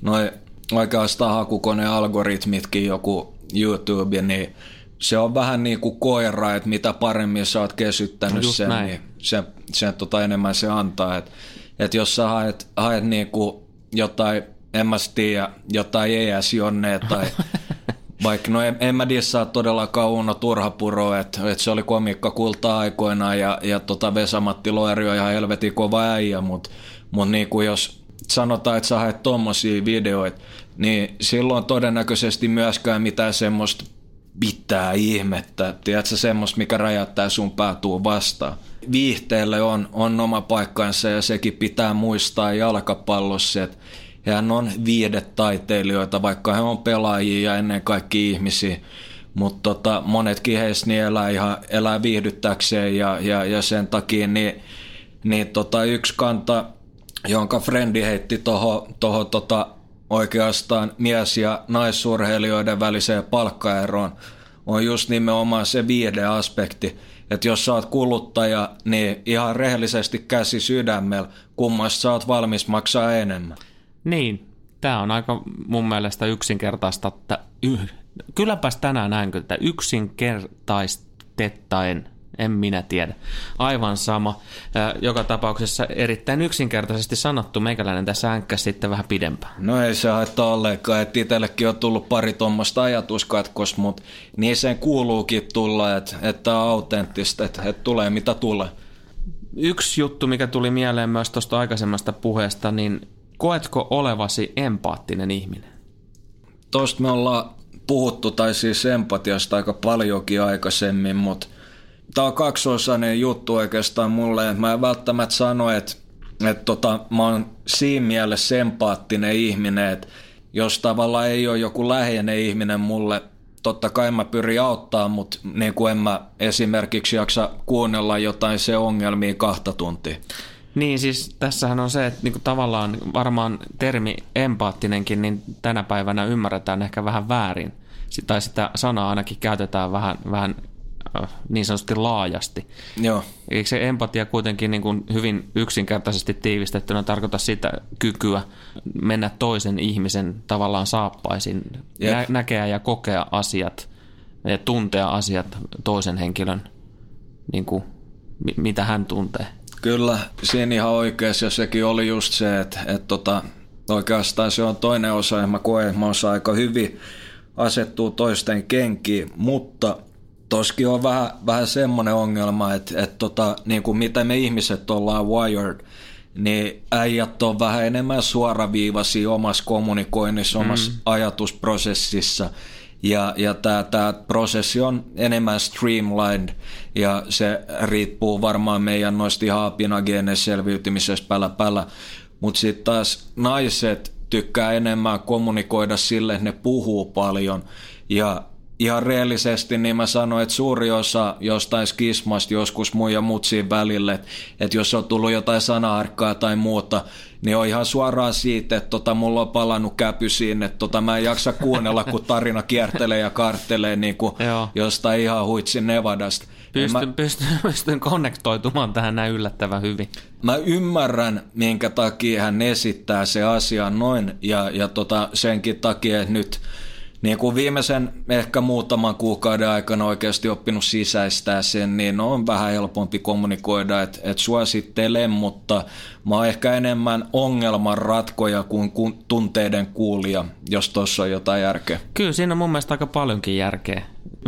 noin oikeastaan hakukonealgoritmitkin, joku YouTube, niin se on vähän niin kuin koira, että mitä paremmin sä oot kesyttänyt Just sen, näin. niin se, se tota enemmän se antaa. Että et jos sä haet, haet niin kuin jotain, en mä tiedä, jotain ES Jonne tai vaikka, no en, en mä dissaa todellakaan Uno Turhapuro, että et se oli komiikka kultaa aikoinaan ja, ja tota Vesamatti Loeri on ihan helvetin kova äijä, mutta mut niin kuin jos sanotaan, että sä haet tommosia videoita, niin silloin todennäköisesti myöskään mitään semmoista pitää ihmettä, tiedätkö, semmoista, mikä räjäyttää sun päätuu vastaan. Viihteelle on, on oma paikkansa ja sekin pitää muistaa jalkapallossa, että hän on viidetaiteilijoita, vaikka he on pelaajia ja ennen kaikkea ihmisiä, mutta tota, monetkin heistä niin elää, ihan, elää viihdyttäkseen ja, ja, ja sen takia niin, niin tota, yksi kanta, jonka frendi heitti tuohon toho, tota, oikeastaan mies- ja naisurheilijoiden väliseen palkkaeroon, on just nimenomaan se viihdeaspekti. Että jos sä oot kuluttaja, niin ihan rehellisesti käsi sydämellä, kummasta sä oot valmis maksaa enemmän. Niin, tämä on aika mun mielestä yksinkertaista, että yh, kylläpäs tänään näinkö, että yksinkertaistettaen, en minä tiedä. Aivan sama. Ää, Joka tapauksessa erittäin yksinkertaisesti sanottu, meikäläinen tässä änkkäsi sitten vähän pidempään. No ei se haittaa ollenkaan, että itsellekin on tullut pari tuommoista ajatuskatkos, mutta niin sen kuuluukin tulla, että, että on autenttista, että, että tulee mitä tulee. Yksi juttu, mikä tuli mieleen myös tuosta aikaisemmasta puheesta, niin koetko olevasi empaattinen ihminen? Tuosta me ollaan puhuttu, tai siis empatiasta aika paljonkin aikaisemmin, mutta tämä on kaksiosainen juttu oikeastaan mulle. Mä en välttämättä sano, että, että tota, mä oon siinä mielessä empaattinen ihminen, että jos tavallaan ei ole joku läheinen ihminen mulle, totta kai mä pyrin auttaa, mutta niin kuin en mä esimerkiksi jaksa kuunnella jotain se ongelmia kahta tuntia. Niin, siis tässähän on se, että niinku tavallaan varmaan termi empaattinenkin, niin tänä päivänä ymmärretään ehkä vähän väärin. Tai sitä sanaa ainakin käytetään vähän, vähän äh, niin sanotusti laajasti. Joo. Eikö se empatia kuitenkin niin kuin hyvin yksinkertaisesti tiivistettynä tarkoita sitä kykyä mennä toisen ihmisen tavallaan saappaisiin, Jep. nä- näkeä ja kokea asiat ja tuntea asiat toisen henkilön, niin kuin, mi- mitä hän tuntee. Kyllä, siinä ihan oikeassa. Ja sekin oli just se, että, että tota, oikeastaan se on toinen osa ja mä koen, että mä osaan aika hyvin asettuu toisten kenkiin, mutta toskin on vähän, vähän semmoinen ongelma, että, että tota, niin kuin mitä me ihmiset ollaan wired, niin äijät on vähän enemmän suoraviivaisia omassa kommunikoinnissa, omassa ajatusprosessissa. Ja, ja tämä tää prosessi on enemmän streamlined ja se riippuu varmaan meidän noista ihan apinageneista selviytymisestä päällä päällä. Mutta sitten taas naiset tykkää enemmän kommunikoida sille, että ne puhuu paljon. Ja ihan reellisesti niin mä sanoin, että suuri osa jostain skismasta joskus mun ja mutsiin välille, että, että jos on tullut jotain sanaharkkaa tai muuta, niin on ihan suoraan siitä, että tota, mulla on palannut käpy siinä, että tota, mä en jaksa kuunnella, kun tarina kiertelee ja karttelee niin kuin jostain ihan huitsin Nevadasta. Pystyn, mä... pystyn, pystyn konnektoitumaan tähän näin yllättävän hyvin. Mä ymmärrän, minkä takia hän esittää se asia noin, ja, ja tota, senkin takia, että nyt niin kuin viimeisen ehkä muutaman kuukauden aikana oikeasti oppinut sisäistää sen, niin on vähän helpompi kommunikoida, että et suosittelen, mutta mä oon ehkä enemmän ongelman ratkoja kuin tunteiden kuulija, jos tuossa on jotain järkeä. Kyllä siinä on mun mielestä aika paljonkin järkeä.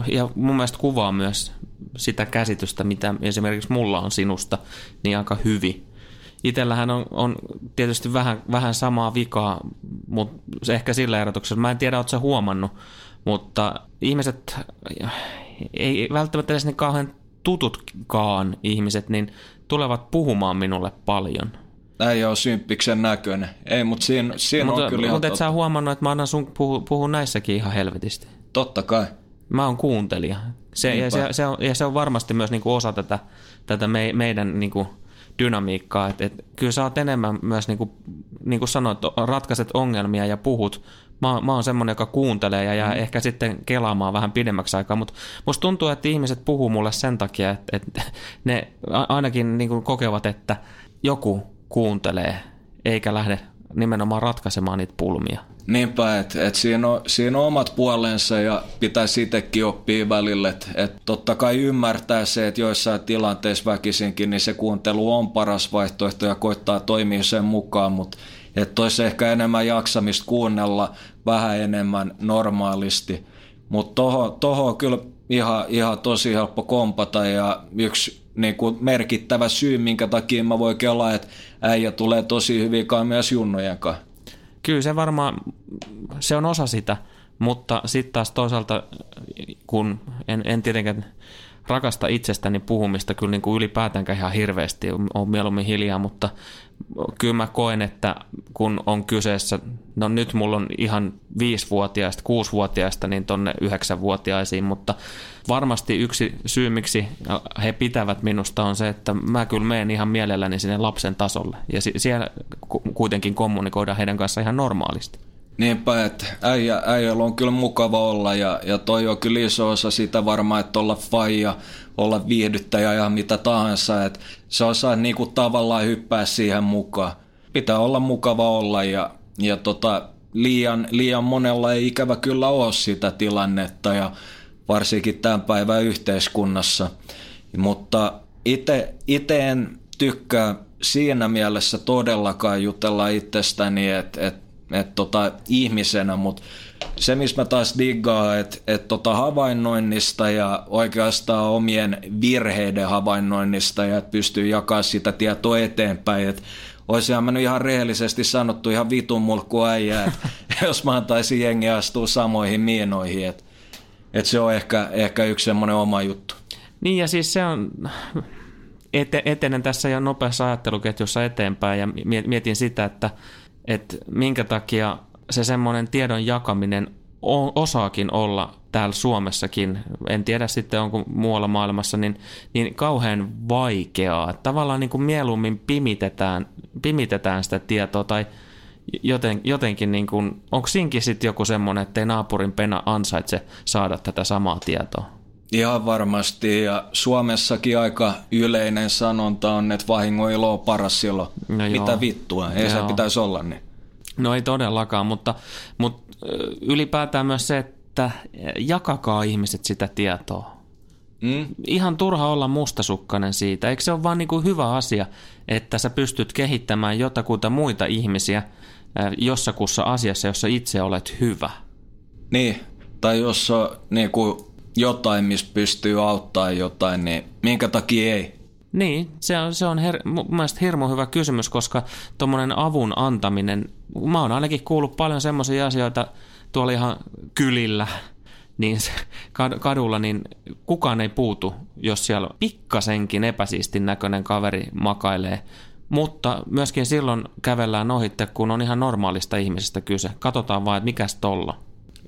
Ja mun mielestä kuvaa myös sitä käsitystä, mitä esimerkiksi mulla on sinusta, niin aika hyvin. Itellähän on, on tietysti vähän, vähän samaa vikaa, mutta se ehkä sillä erotuksella. Mä en tiedä, ootko sä huomannut, mutta ihmiset, ei välttämättä edes ne kauhean tututkaan ihmiset, niin tulevat puhumaan minulle paljon. Ei ole symppiksen näköinen. Ei, mutta siinä, siinä mutta, on kyllä mutta et sä huomannut, että mä annan sun puhua, puhua näissäkin ihan helvetisti. Totta kai. Mä oon kuuntelija. Se, ja, se, se on, ja se on varmasti myös niin kuin osa tätä, tätä me, meidän niin kuin dynamiikkaa. Et, et, kyllä sä oot enemmän myös, niin kuin, niin kuin sanoit, ratkaiset ongelmia ja puhut. Mä, mä oon semmoinen, joka kuuntelee ja jää mm. ehkä sitten kelaamaan vähän pidemmäksi aikaa, mutta musta tuntuu, että ihmiset puhuu mulle sen takia, että, että ne ainakin niin kuin kokevat, että joku kuuntelee eikä lähde nimenomaan ratkaisemaan niitä pulmia. Niinpä, että et siinä, siinä on omat puolensa ja pitäisi itsekin oppia välillä, että et totta kai ymmärtää se, että joissain tilanteissa väkisinkin niin se kuuntelu on paras vaihtoehto ja koittaa toimia sen mukaan, mutta että olisi ehkä enemmän jaksamista kuunnella vähän enemmän normaalisti. Mutta toho, toho kyllä ihan, ihan tosi helppo kompata ja yksi niin kuin merkittävä syy, minkä takia mä voin kelaa, että äijä tulee tosi hyvin myös junnojen kanssa. Kyllä se varmaan, se on osa sitä, mutta sitten taas toisaalta, kun en, en tietenkään rakasta itsestäni puhumista kyllä niin kuin ylipäätäänkään ihan hirveästi, on mieluummin hiljaa, mutta kyllä mä koen, että kun on kyseessä, no nyt mulla on ihan viisivuotiaista, kuusivuotiaista, niin tonne yhdeksänvuotiaisiin, mutta varmasti yksi syy, miksi he pitävät minusta on se, että mä kyllä menen ihan mielelläni sinne lapsen tasolle ja siellä kuitenkin kommunikoidaan heidän kanssaan ihan normaalisti. Niinpä, että äijä, äijällä on kyllä mukava olla ja, ja toi on kyllä iso osa sitä varmaan, että olla faija, olla viihdyttäjä ja mitä tahansa, että se osaa niinku tavallaan hyppää siihen mukaan. Pitää olla mukava olla ja, ja tota, liian, liian monella ei ikävä kyllä ole sitä tilannetta ja varsinkin tämän päivän yhteiskunnassa. Mutta itse en tykkää siinä mielessä todellakaan jutella itsestäni, että et, et tota, ihmisenä, mutta se, missä mä taas diggaan, että et tota havainnoinnista ja oikeastaan omien virheiden havainnoinnista ja että pystyy jakamaan sitä tietoa eteenpäin, että Oisihan mä nyt ihan rehellisesti sanottu ihan vitun mulkku äijä, että jos mä antaisin jengi astua samoihin miinoihin, että et se on ehkä, ehkä yksi semmoinen oma juttu. Niin ja siis se on, ete, etenen tässä jo nopeassa ajatteluketjussa eteenpäin ja mietin sitä, että, että minkä takia se semmoinen tiedon jakaminen osaakin olla täällä Suomessakin, en tiedä sitten onko muualla maailmassa, niin, niin kauhean vaikeaa. Tavallaan niin kuin mieluummin pimitetään, pimitetään sitä tietoa tai joten, jotenkin, niin kuin, onko siinkin sitten joku semmoinen, että ei naapurin pena ansaitse saada tätä samaa tietoa? Ihan varmasti, ja Suomessakin aika yleinen sanonta on, että vahingon ilo on paras silloin. No Mitä vittua, ei joo. se pitäisi olla niin. No ei todellakaan, mutta, mutta ylipäätään myös se, että jakakaa ihmiset sitä tietoa. Mm. Ihan turha olla mustasukkainen siitä. Eikö se ole vaan niin kuin hyvä asia, että sä pystyt kehittämään jotakuta muita ihmisiä jossakussa asiassa, jossa itse olet hyvä? Niin, tai jos on niin kuin jotain, missä pystyy auttaa jotain, niin minkä takia ei? Niin, se on, se on her, mun mielestä hirmu hyvä kysymys, koska tuommoinen avun antaminen, mä oon ainakin kuullut paljon semmoisia asioita tuolla ihan kylillä, niin kadulla, niin kukaan ei puutu, jos siellä pikkasenkin epäsiistin näköinen kaveri makailee. Mutta myöskin silloin kävellään ohitte, kun on ihan normaalista ihmisestä kyse. Katsotaan vaan, että mikäs tolla.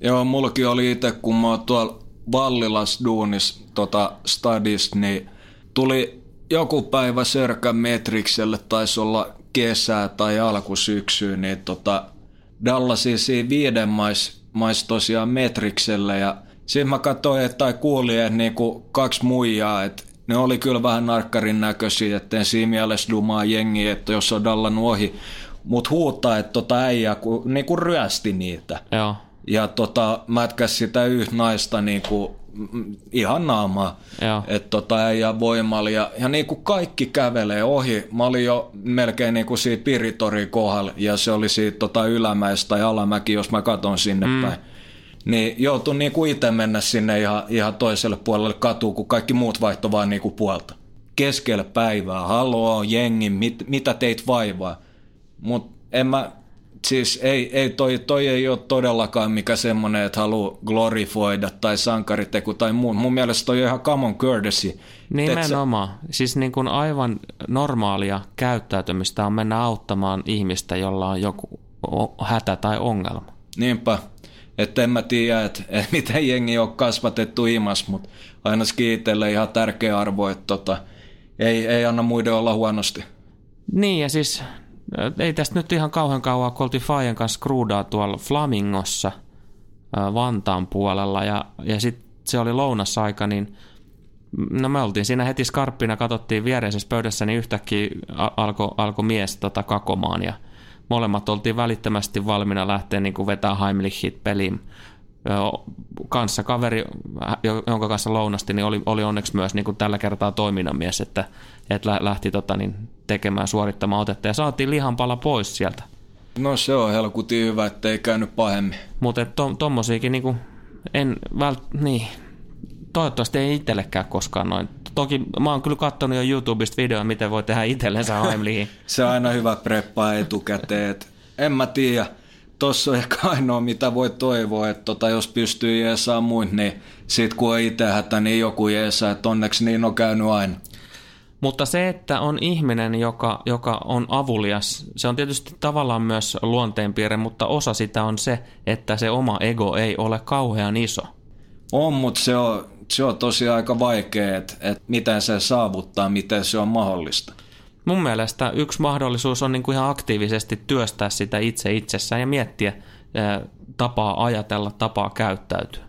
Joo, mullakin oli itse, kun mä oon tuolla Vallilas duunis tota, stadis, niin tuli joku päivä Sörkän Metrikselle, taisi olla kesää tai alkusyksyä, niin tota, Dallasin siinä viiden mais, mais tosiaan Metrikselle ja siinä mä katsoin, että tai kuulin, että niinku kaksi muijaa, että ne oli kyllä vähän narkkarin näköisiä, en siinä mielessä dumaa jengi, että jos on dallannut ohi, mutta huutaa, että tota äijä ku, niinku ryösti niitä. Joo. Ja tota, mätkäs sitä yhtä naista niinku ihan naamaa. Että tota, äijä voimalla ja, ja niin kuin kaikki kävelee ohi. Mä olin jo melkein niin kuin siitä Piritorin kohdalla ja se oli siitä tota ylämäistä tai alamäki, jos mä katon sinne mm. päin. Niin joutui niin kuin itse mennä sinne ihan, ihan toiselle puolelle katuun, kun kaikki muut vaihto vaan niin kuin puolta. Keskellä päivää, haloo, jengi, mit, mitä teit vaivaa. Mutta en mä, siis ei, ei toi, toi ei ole todellakaan mikä semmoinen, että haluaa glorifoida tai sankariteku tai muu. Mun mielestä toi on ihan common courtesy. Nimenomaan. Sä... Siis niin kuin aivan normaalia käyttäytymistä on mennä auttamaan ihmistä, jolla on joku hätä tai ongelma. Niinpä. Että en mä tiedä, että, että miten jengi on kasvatettu imas, mutta ainakin itselle ihan tärkeä arvo, että tota, ei, ei anna muiden olla huonosti. Niin ja siis ei tästä nyt ihan kauhean kauan, oltiin Fajan kanssa kruudaa tuolla Flamingossa Vantaan puolella ja, ja sitten se oli lounasaika, niin no me oltiin siinä heti skarppina, katsottiin viereisessä pöydässä, niin yhtäkkiä alkoi alko mies tota kakomaan ja molemmat oltiin välittömästi valmiina lähteä niin kuin vetää Heimlichit peliin. Kanssa kaveri, jonka kanssa lounasti, niin oli, oli onneksi myös niin kuin tällä kertaa toiminnan mies, että, että lähti tota, niin, tekemään suorittamaan otetta ja saatiin lihanpala pois sieltä. No se on helkutin hyvä, ettei käynyt pahemmin. Mutta to, tommosiakin niinku, en vält, niin, toivottavasti ei itsellekään koskaan noin. Toki mä oon kyllä katsonut jo YouTubesta videoa, miten voi tehdä itsellensä Heimliin. se on aina hyvä preppaa etukäteen. Et en mä tiedä. Tossa on ehkä ainoa, mitä voi toivoa, että tota, jos pystyy jeesaa muut, niin sit kun on itse hätä, niin joku jeesaa, että onneksi niin on käynyt aina. Mutta se, että on ihminen, joka, joka on avulias, se on tietysti tavallaan myös luonteenpiirre, mutta osa sitä on se, että se oma ego ei ole kauhean iso. On, mutta se on, se on tosi aika vaikea, että, että miten se saavuttaa, miten se on mahdollista. Mun mielestä yksi mahdollisuus on niin kuin ihan aktiivisesti työstää sitä itse itsessään ja miettiä ää, tapaa ajatella, tapaa käyttäytyä.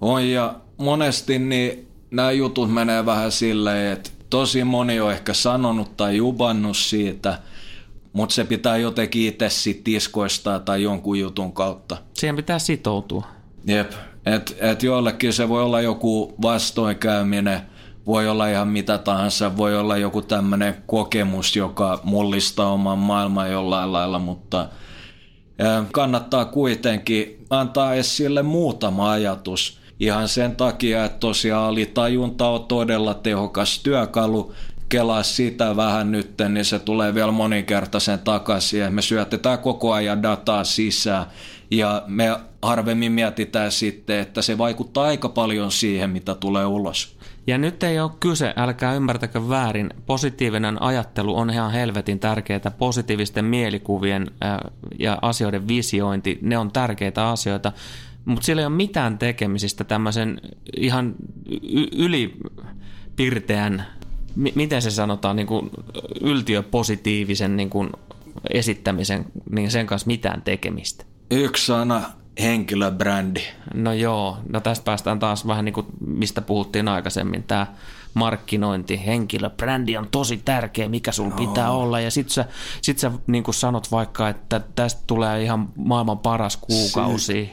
On ja monesti niin nämä jutut menee vähän silleen, että tosi moni on ehkä sanonut tai jubannut siitä, mutta se pitää jotenkin itse sitten iskoistaa tai jonkun jutun kautta. Siihen pitää sitoutua. Jep, että et joillekin se voi olla joku vastoinkäyminen, voi olla ihan mitä tahansa, voi olla joku tämmöinen kokemus, joka mullistaa oman maailman jollain lailla, mutta kannattaa kuitenkin antaa edes sille muutama ajatus. Ihan sen takia, että tosiaan alitajunta on todella tehokas työkalu, kelaa sitä vähän nyt, niin se tulee vielä moninkertaisen takaisin me syötetään koko ajan dataa sisään ja me harvemmin mietitään sitten, että se vaikuttaa aika paljon siihen, mitä tulee ulos. Ja nyt ei ole kyse, älkää ymmärtäkö väärin, positiivinen ajattelu on ihan helvetin tärkeää, positiivisten mielikuvien ja asioiden visiointi, ne on tärkeitä asioita, mutta sillä ei ole mitään tekemisistä tämmöisen ihan ylipirteän, miten se sanotaan, niin kuin yltiöpositiivisen niin kuin esittämisen, niin sen kanssa mitään tekemistä. Yksi sana, henkilöbrändi. No joo, no tästä päästään taas vähän niin kuin mistä puhuttiin aikaisemmin, tämä markkinointi, henkilöbrändi on tosi tärkeä, mikä sun no. pitää olla ja sit sä, sit sä niin kuin sanot vaikka, että tästä tulee ihan maailman paras kuukausi. Si-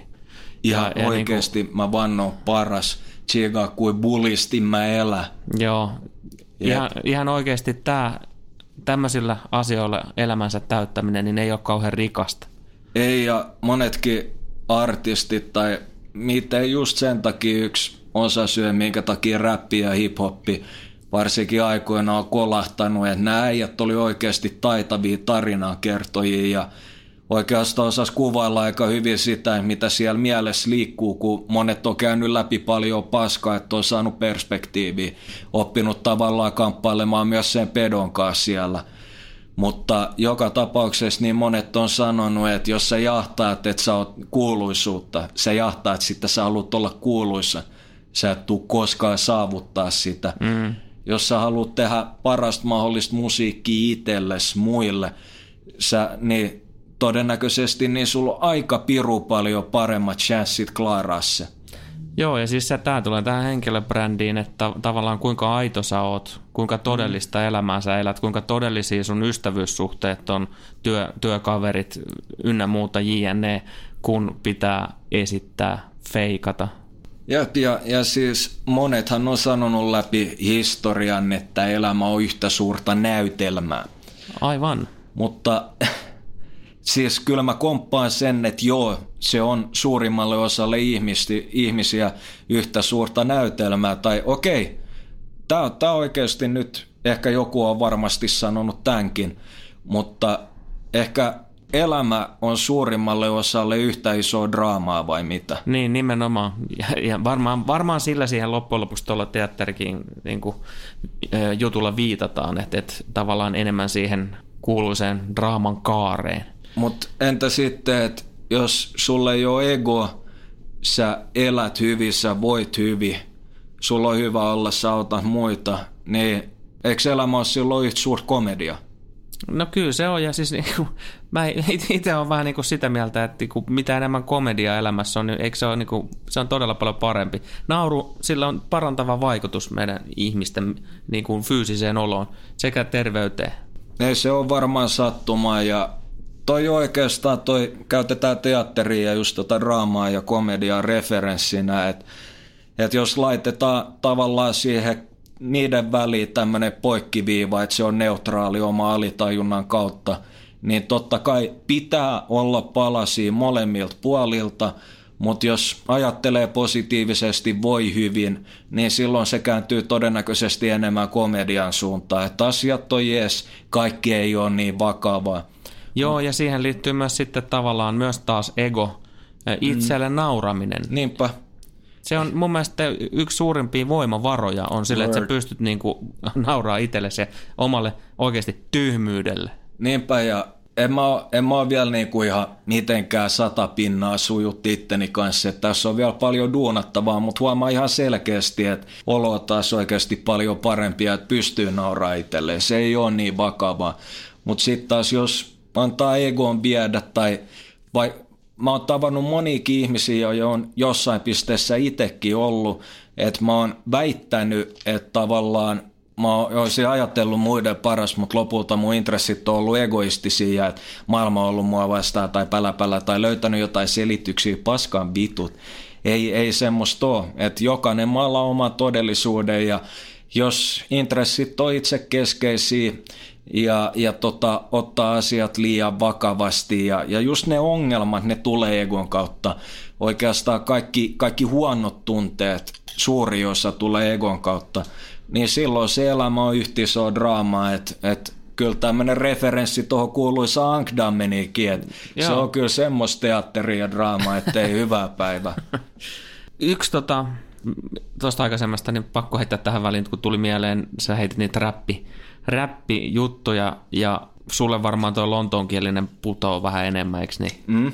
ihan ja, oikeasti ja niin kuin, mä vannon paras, tsiiga kuin bullisti mä elä. Joo, ihan, ihan oikeasti tämä tämmöisillä asioilla elämänsä täyttäminen niin ei ole kauhean rikasta. Ei, ja monetkin artistit tai miten just sen takia yksi osa syö, minkä takia räppi ja hiphoppi varsinkin aikoina on kolahtanut, että nämä äijät oli oikeasti taitavia tarinaa kertojia ja oikeastaan osas kuvailla aika hyvin sitä, mitä siellä mielessä liikkuu, kun monet on käynyt läpi paljon paskaa, että on saanut perspektiiviä, oppinut tavallaan kamppailemaan myös sen pedon kanssa siellä – mutta joka tapauksessa niin monet on sanonut, että jos sä jahtaat, että sä oot kuuluisuutta, sä jahtaat, että sä haluat olla kuuluissa, sä et tuu koskaan saavuttaa sitä. Mm. Jos sä haluat tehdä parasta mahdollista musiikkia itsellesi, muille, sä, niin todennäköisesti niin sulla on aika piru paljon paremmat chanssit klaaraa se. Joo, ja siis tämä tulee tähän henkilöbrändiin, että tavallaan kuinka aito sä oot, kuinka todellista mm. elämää sä elät, kuinka todellisia sun ystävyyssuhteet on, työ, työkaverit ynnä muuta jne, kun pitää esittää, feikata. Ja, ja, ja siis monethan on sanonut läpi historian, että elämä on yhtä suurta näytelmää. Aivan. Mutta Siis kyllä mä komppaan sen, että joo, se on suurimmalle osalle ihmisi, ihmisiä yhtä suurta näytelmää. Tai okei, tämä tää oikeasti nyt, ehkä joku on varmasti sanonut tämänkin, mutta ehkä elämä on suurimmalle osalle yhtä isoa draamaa vai mitä? Niin, nimenomaan. Ja, ja varmaan, varmaan sillä siihen loppujen lopuksi tuolla teatterikin niin kuin, jutulla viitataan, että, että tavallaan enemmän siihen kuuluiseen draaman kaareen. Mutta entä sitten, että jos sulle ei ole ego, sä elät hyvin, sä voit hyvin, sulla on hyvä olla, sä autat muita, niin eikö elämä ole silloin yhtä suuri komedia? No kyllä se on, ja siis niinku, mä itse olen vähän niinku sitä mieltä, että niinku, mitä enemmän komedia elämässä on, niin eikö se, ole, niinku, se on todella paljon parempi. Nauru, sillä on parantava vaikutus meidän ihmisten niinku, fyysiseen oloon sekä terveyteen. Ei se on varmaan sattumaa ja toi oikeastaan, toi käytetään teatteria ja just tota draamaa ja komediaa referenssinä, että et jos laitetaan tavallaan siihen niiden väliin tämmöinen poikkiviiva, että se on neutraali oma alitajunnan kautta, niin totta kai pitää olla palasia molemmilta puolilta, mutta jos ajattelee positiivisesti voi hyvin, niin silloin se kääntyy todennäköisesti enemmän komedian suuntaan. Että asiat on jees, kaikki ei ole niin vakavaa. Joo, ja siihen liittyy myös sitten tavallaan myös taas ego, itselle mm. nauraminen. Niinpä. Se on mun mielestä yksi suurimpia voimavaroja on sille, että sä pystyt niinku nauraa itsellesi ja omalle oikeasti tyhmyydelle. Niinpä, ja en mä, en mä ole vielä niinku ihan mitenkään sata pinnaa sujut itteni kanssa, että tässä on vielä paljon duunattavaa, mutta huomaa ihan selkeästi, että olo on taas oikeasti paljon parempia, että pystyy nauraa itselleen. Se ei ole niin vakavaa. Mutta sitten taas jos antaa egoon viedä tai vai mä oon tavannut moniakin ihmisiä, jo on jossain pisteessä itsekin ollut, että mä oon väittänyt, että tavallaan mä olisin ajatellut muiden paras, mutta lopulta mun intressit on ollut egoistisia, että maailma on ollut mua vastaan tai päläpälä tai löytänyt jotain selityksiä paskan vitut. Ei, ei semmoista ole, että jokainen maalla oma todellisuuden ja jos intressit on itse keskeisiä, ja, ja tota, ottaa asiat liian vakavasti. Ja, ja just ne ongelmat, ne tulee egon kautta. Oikeastaan kaikki, kaikki huonot tunteet, suuri osa tulee egon kautta. Niin silloin se elämä on yhtä iso draama, että et, kyllä tämmöinen referenssi tuohon kuuluisa Ankdammenikin, että se on kyllä semmoista teatteria ja draamaa, ettei hyvää päivä. Yksi tota, tuosta aikaisemmasta, niin pakko heittää tähän väliin, kun tuli mieleen, sä heitit niitä räppi, räppijuttuja ja sulle varmaan tuo lontoonkielinen putoo vähän enemmän, eikö niin? Mm.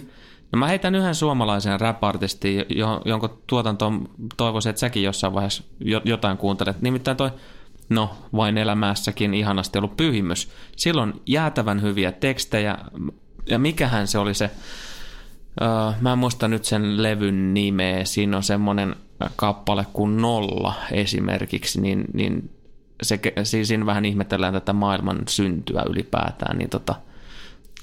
No mä heitän yhden suomalaisen rap-artistin, jonka tuotanto toivoisin, että säkin jossain vaiheessa jotain kuuntelet. Nimittäin toi, no vain elämässäkin ihanasti ollut pyhimys. Silloin jäätävän hyviä tekstejä, ja mikähän se oli se, uh, mä en muista nyt sen levyn nimeä, siinä on semmoinen kappale kuin Nolla esimerkiksi, niin, niin se, siis siinä vähän ihmetellään tätä maailman syntyä ylipäätään, niin tota,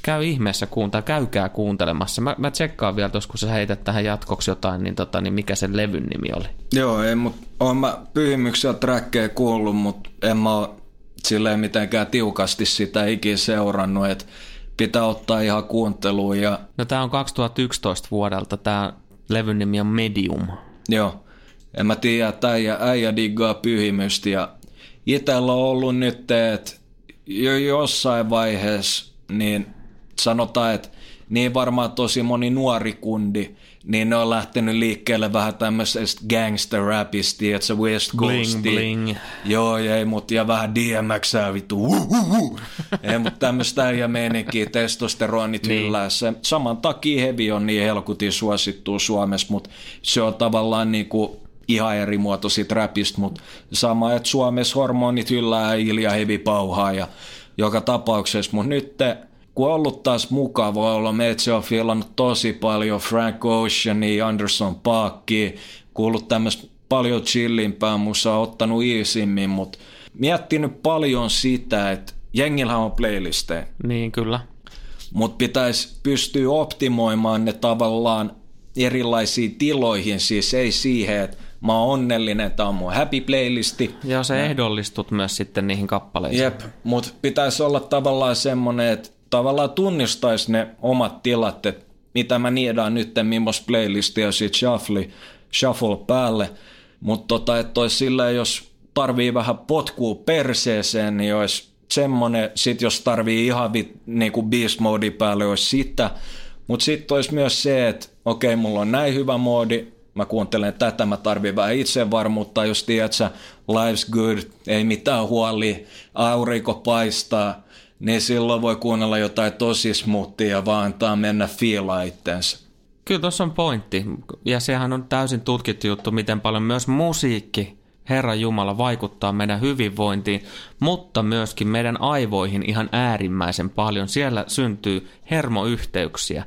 käy ihmeessä kuuntaa, käykää kuuntelemassa. Mä, mä tsekkaan vielä tuossa, kun sä heität tähän jatkoksi jotain, niin, tota, niin mikä sen levyn nimi oli? Joo, ei, mutta oon mä pyhimyksiä trackeja kuullut, mutta en mä ole silleen mitenkään tiukasti sitä ikinä seurannut, että pitää ottaa ihan kuunteluun. Ja... No tää on 2011 vuodelta, tää levyn nimi on Medium. Joo, en mä tiedä, että äijä, äijä diggaa pyhimystä ja itsellä on ollut nyt, että jo jossain vaiheessa, niin sanotaan, että niin varmaan tosi moni nuori kundi, niin ne on lähtenyt liikkeelle vähän tämmöisestä gangster rapista, että se West Coast. Bling, bling. Joo, ei, mutta ja vähän DMX vittu. Ei, mutta tämmöistä ja meininkiä, testosteronit niin. yllää. Se, saman takia Heavy on niin helkutin suosittu Suomessa, mutta se on tavallaan niinku ihan eri muoto siitä rapista, mutta sama, että Suomessa hormonit yllää ilja hevi pauhaa ja joka tapauksessa, mutta nyt kun on ollut taas mukava olla, Metsä on filannut tosi paljon Frank Oceania, Anderson Paakki, kuullut tämmöistä paljon chillimpää musa, ottanut iisimmin, mutta miettinyt paljon sitä, että jengillä on playlisteja. Niin, kyllä. Mutta pitäisi pystyä optimoimaan ne tavallaan erilaisiin tiloihin, siis ei siihen, että mä oon onnellinen, tämä on mun happy playlisti. Ja se ehdollistut myös sitten niihin kappaleisiin. Jep, mutta pitäisi olla tavallaan semmoinen, että tavallaan tunnistaisi ne omat tilat, että mitä mä niedaan nyt, millaista playlistia sitten shuffle, shuffle päälle. Mutta tota, että olisi silleen, jos tarvii vähän potkua perseeseen, niin olisi semmoinen, sit jos tarvii ihan vi, niin kuin beast mode päälle, olisi sitä. Mutta sitten olisi myös se, että okei, mulla on näin hyvä moodi, mä kuuntelen tätä, mä tarvin vähän itsevarmuutta, jos tiedät sä, life's good, ei mitään huoli, aurinko paistaa, niin silloin voi kuunnella jotain tosi ja vaan antaa mennä fiilaa itteensä. Kyllä tuossa on pointti. Ja sehän on täysin tutkittu juttu, miten paljon myös musiikki, Herra Jumala, vaikuttaa meidän hyvinvointiin, mutta myöskin meidän aivoihin ihan äärimmäisen paljon. Siellä syntyy hermoyhteyksiä.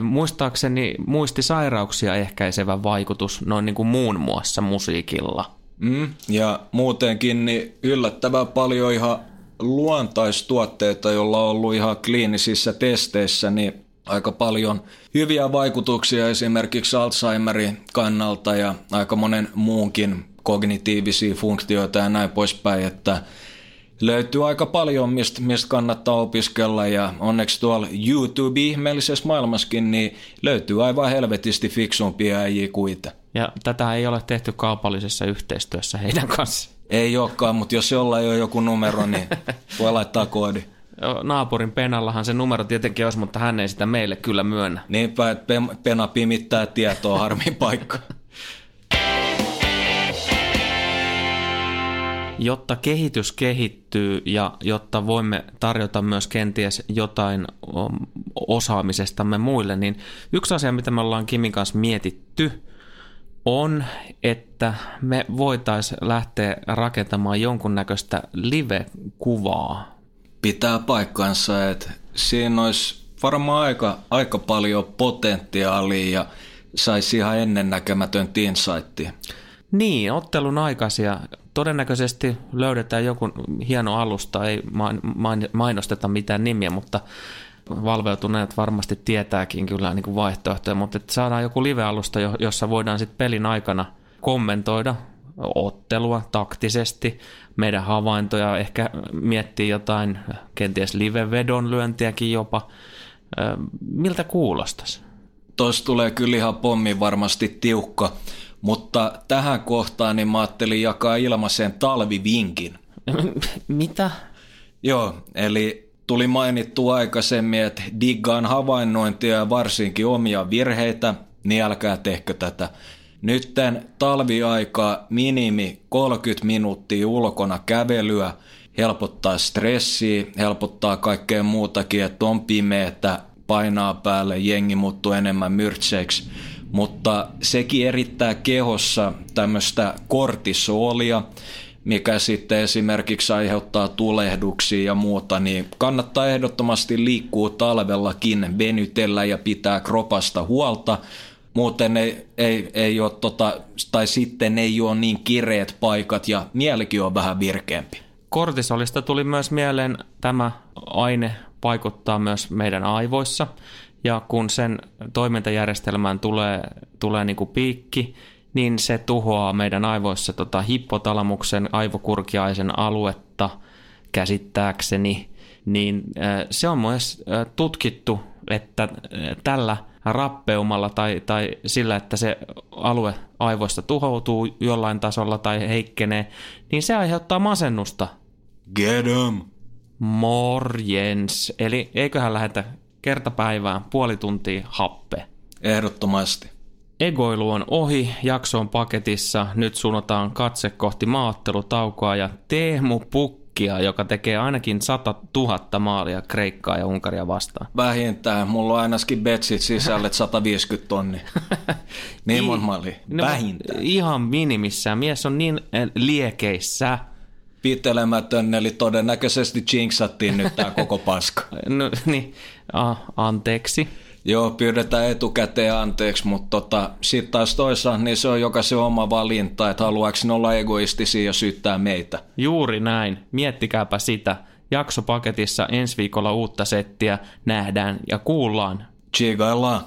Muistaakseni muistisairauksia ehkäisevä vaikutus noin niin kuin muun muassa musiikilla. Mm, ja muutenkin niin yllättävän paljon ihan luontaistuotteita, joilla on ollut ihan kliinisissä testeissä, niin aika paljon hyviä vaikutuksia esimerkiksi Alzheimerin kannalta ja aika monen muunkin kognitiivisia funktioita ja näin poispäin, että löytyy aika paljon, mistä, mistä kannattaa opiskella ja onneksi tuolla YouTube-ihmeellisessä maailmassakin niin löytyy aivan helvetisti fiksumpia äijiä kuita. Ja tätä ei ole tehty kaupallisessa yhteistyössä heidän kanssa. Ei olekaan, mutta jos jollain on joku numero, niin voi laittaa koodi. Naapurin Penallahan se numero tietenkin olisi, mutta hän ei sitä meille kyllä myönnä. Niinpä, että Pena pimittää tietoa harmin paikka. Jotta kehitys kehittyy ja jotta voimme tarjota myös kenties jotain osaamisestamme muille, niin yksi asia, mitä me ollaan Kimin kanssa mietitty, on, että me voitaisiin lähteä rakentamaan jonkunnäköistä live-kuvaa. Pitää paikkansa, että siinä olisi varmaan aika, aika paljon potentiaalia ja saisi ihan ennennäkemätön insightia. Niin, ottelun aikaisia. Todennäköisesti löydetään joku hieno alusta, ei mainosteta mitään nimiä, mutta valveutuneet varmasti tietääkin kyllä niin kuin vaihtoehtoja, mutta että saadaan joku live-alusta, jossa voidaan sitten pelin aikana kommentoida ottelua taktisesti, meidän havaintoja, ehkä miettiä jotain kenties live-vedonlyöntiäkin jopa. Miltä kuulostaisi? Tuossa tulee kyllä ihan pommi varmasti tiukka, mutta tähän kohtaan niin mä ajattelin jakaa ilmaisen talvivinkin. Mitä? Joo, eli Tuli mainittu aikaisemmin, että diggaan havainnointia ja varsinkin omia virheitä, niin älkää tehkö tätä. Nytten talviaika minimi 30 minuuttia ulkona kävelyä helpottaa stressiä, helpottaa kaikkea muutakin, että on pimeätä, painaa päälle, jengi muuttuu enemmän myrtseiksi. Mutta sekin erittää kehossa tämmöistä kortisolia, mikä sitten esimerkiksi aiheuttaa tulehduksia ja muuta, niin kannattaa ehdottomasti liikkua talvellakin, venytellä ja pitää kropasta huolta. Muuten ei, ei, ei ole tota, tai sitten ei ole niin kireet paikat ja mielikin on vähän virkeämpi. Kortisolista tuli myös mieleen tämä aine vaikuttaa myös meidän aivoissa ja kun sen toimintajärjestelmään tulee, tulee niin kuin piikki, niin se tuhoaa meidän aivoissa tota hippotalamuksen aivokurkiaisen aluetta käsittääkseni, niin se on myös tutkittu, että tällä rappeumalla tai, tai sillä, että se alue aivoista tuhoutuu jollain tasolla tai heikkenee, niin se aiheuttaa masennusta. Get em. Morjens. Eli eiköhän lähetä kertapäivään puoli tuntia happe. Ehdottomasti. Egoilu on ohi, jakso on paketissa, nyt suunnataan katse kohti maattelutaukoa ja Teemu Pukkia, joka tekee ainakin 100 000 maalia Kreikkaa ja Unkaria vastaan. Vähintään, mulla on ainakin betsit sisälle 150 tonni. niin mon maali, no, vähintään. Ihan minimissään, mies on niin eh, liekeissä. Pitelemätön, eli todennäköisesti jinxattiin nyt tämä koko paska. no niin, ah, anteeksi. Joo, pyydetään etukäteen anteeksi, mutta tota, sitten taas toisaalta niin se on jokaisen oma valinta, että haluaako ne olla egoistisia ja syyttää meitä. Juuri näin. Miettikääpä sitä. Jaksopaketissa ensi viikolla uutta settiä nähdään ja kuullaan. Tsigaillaan.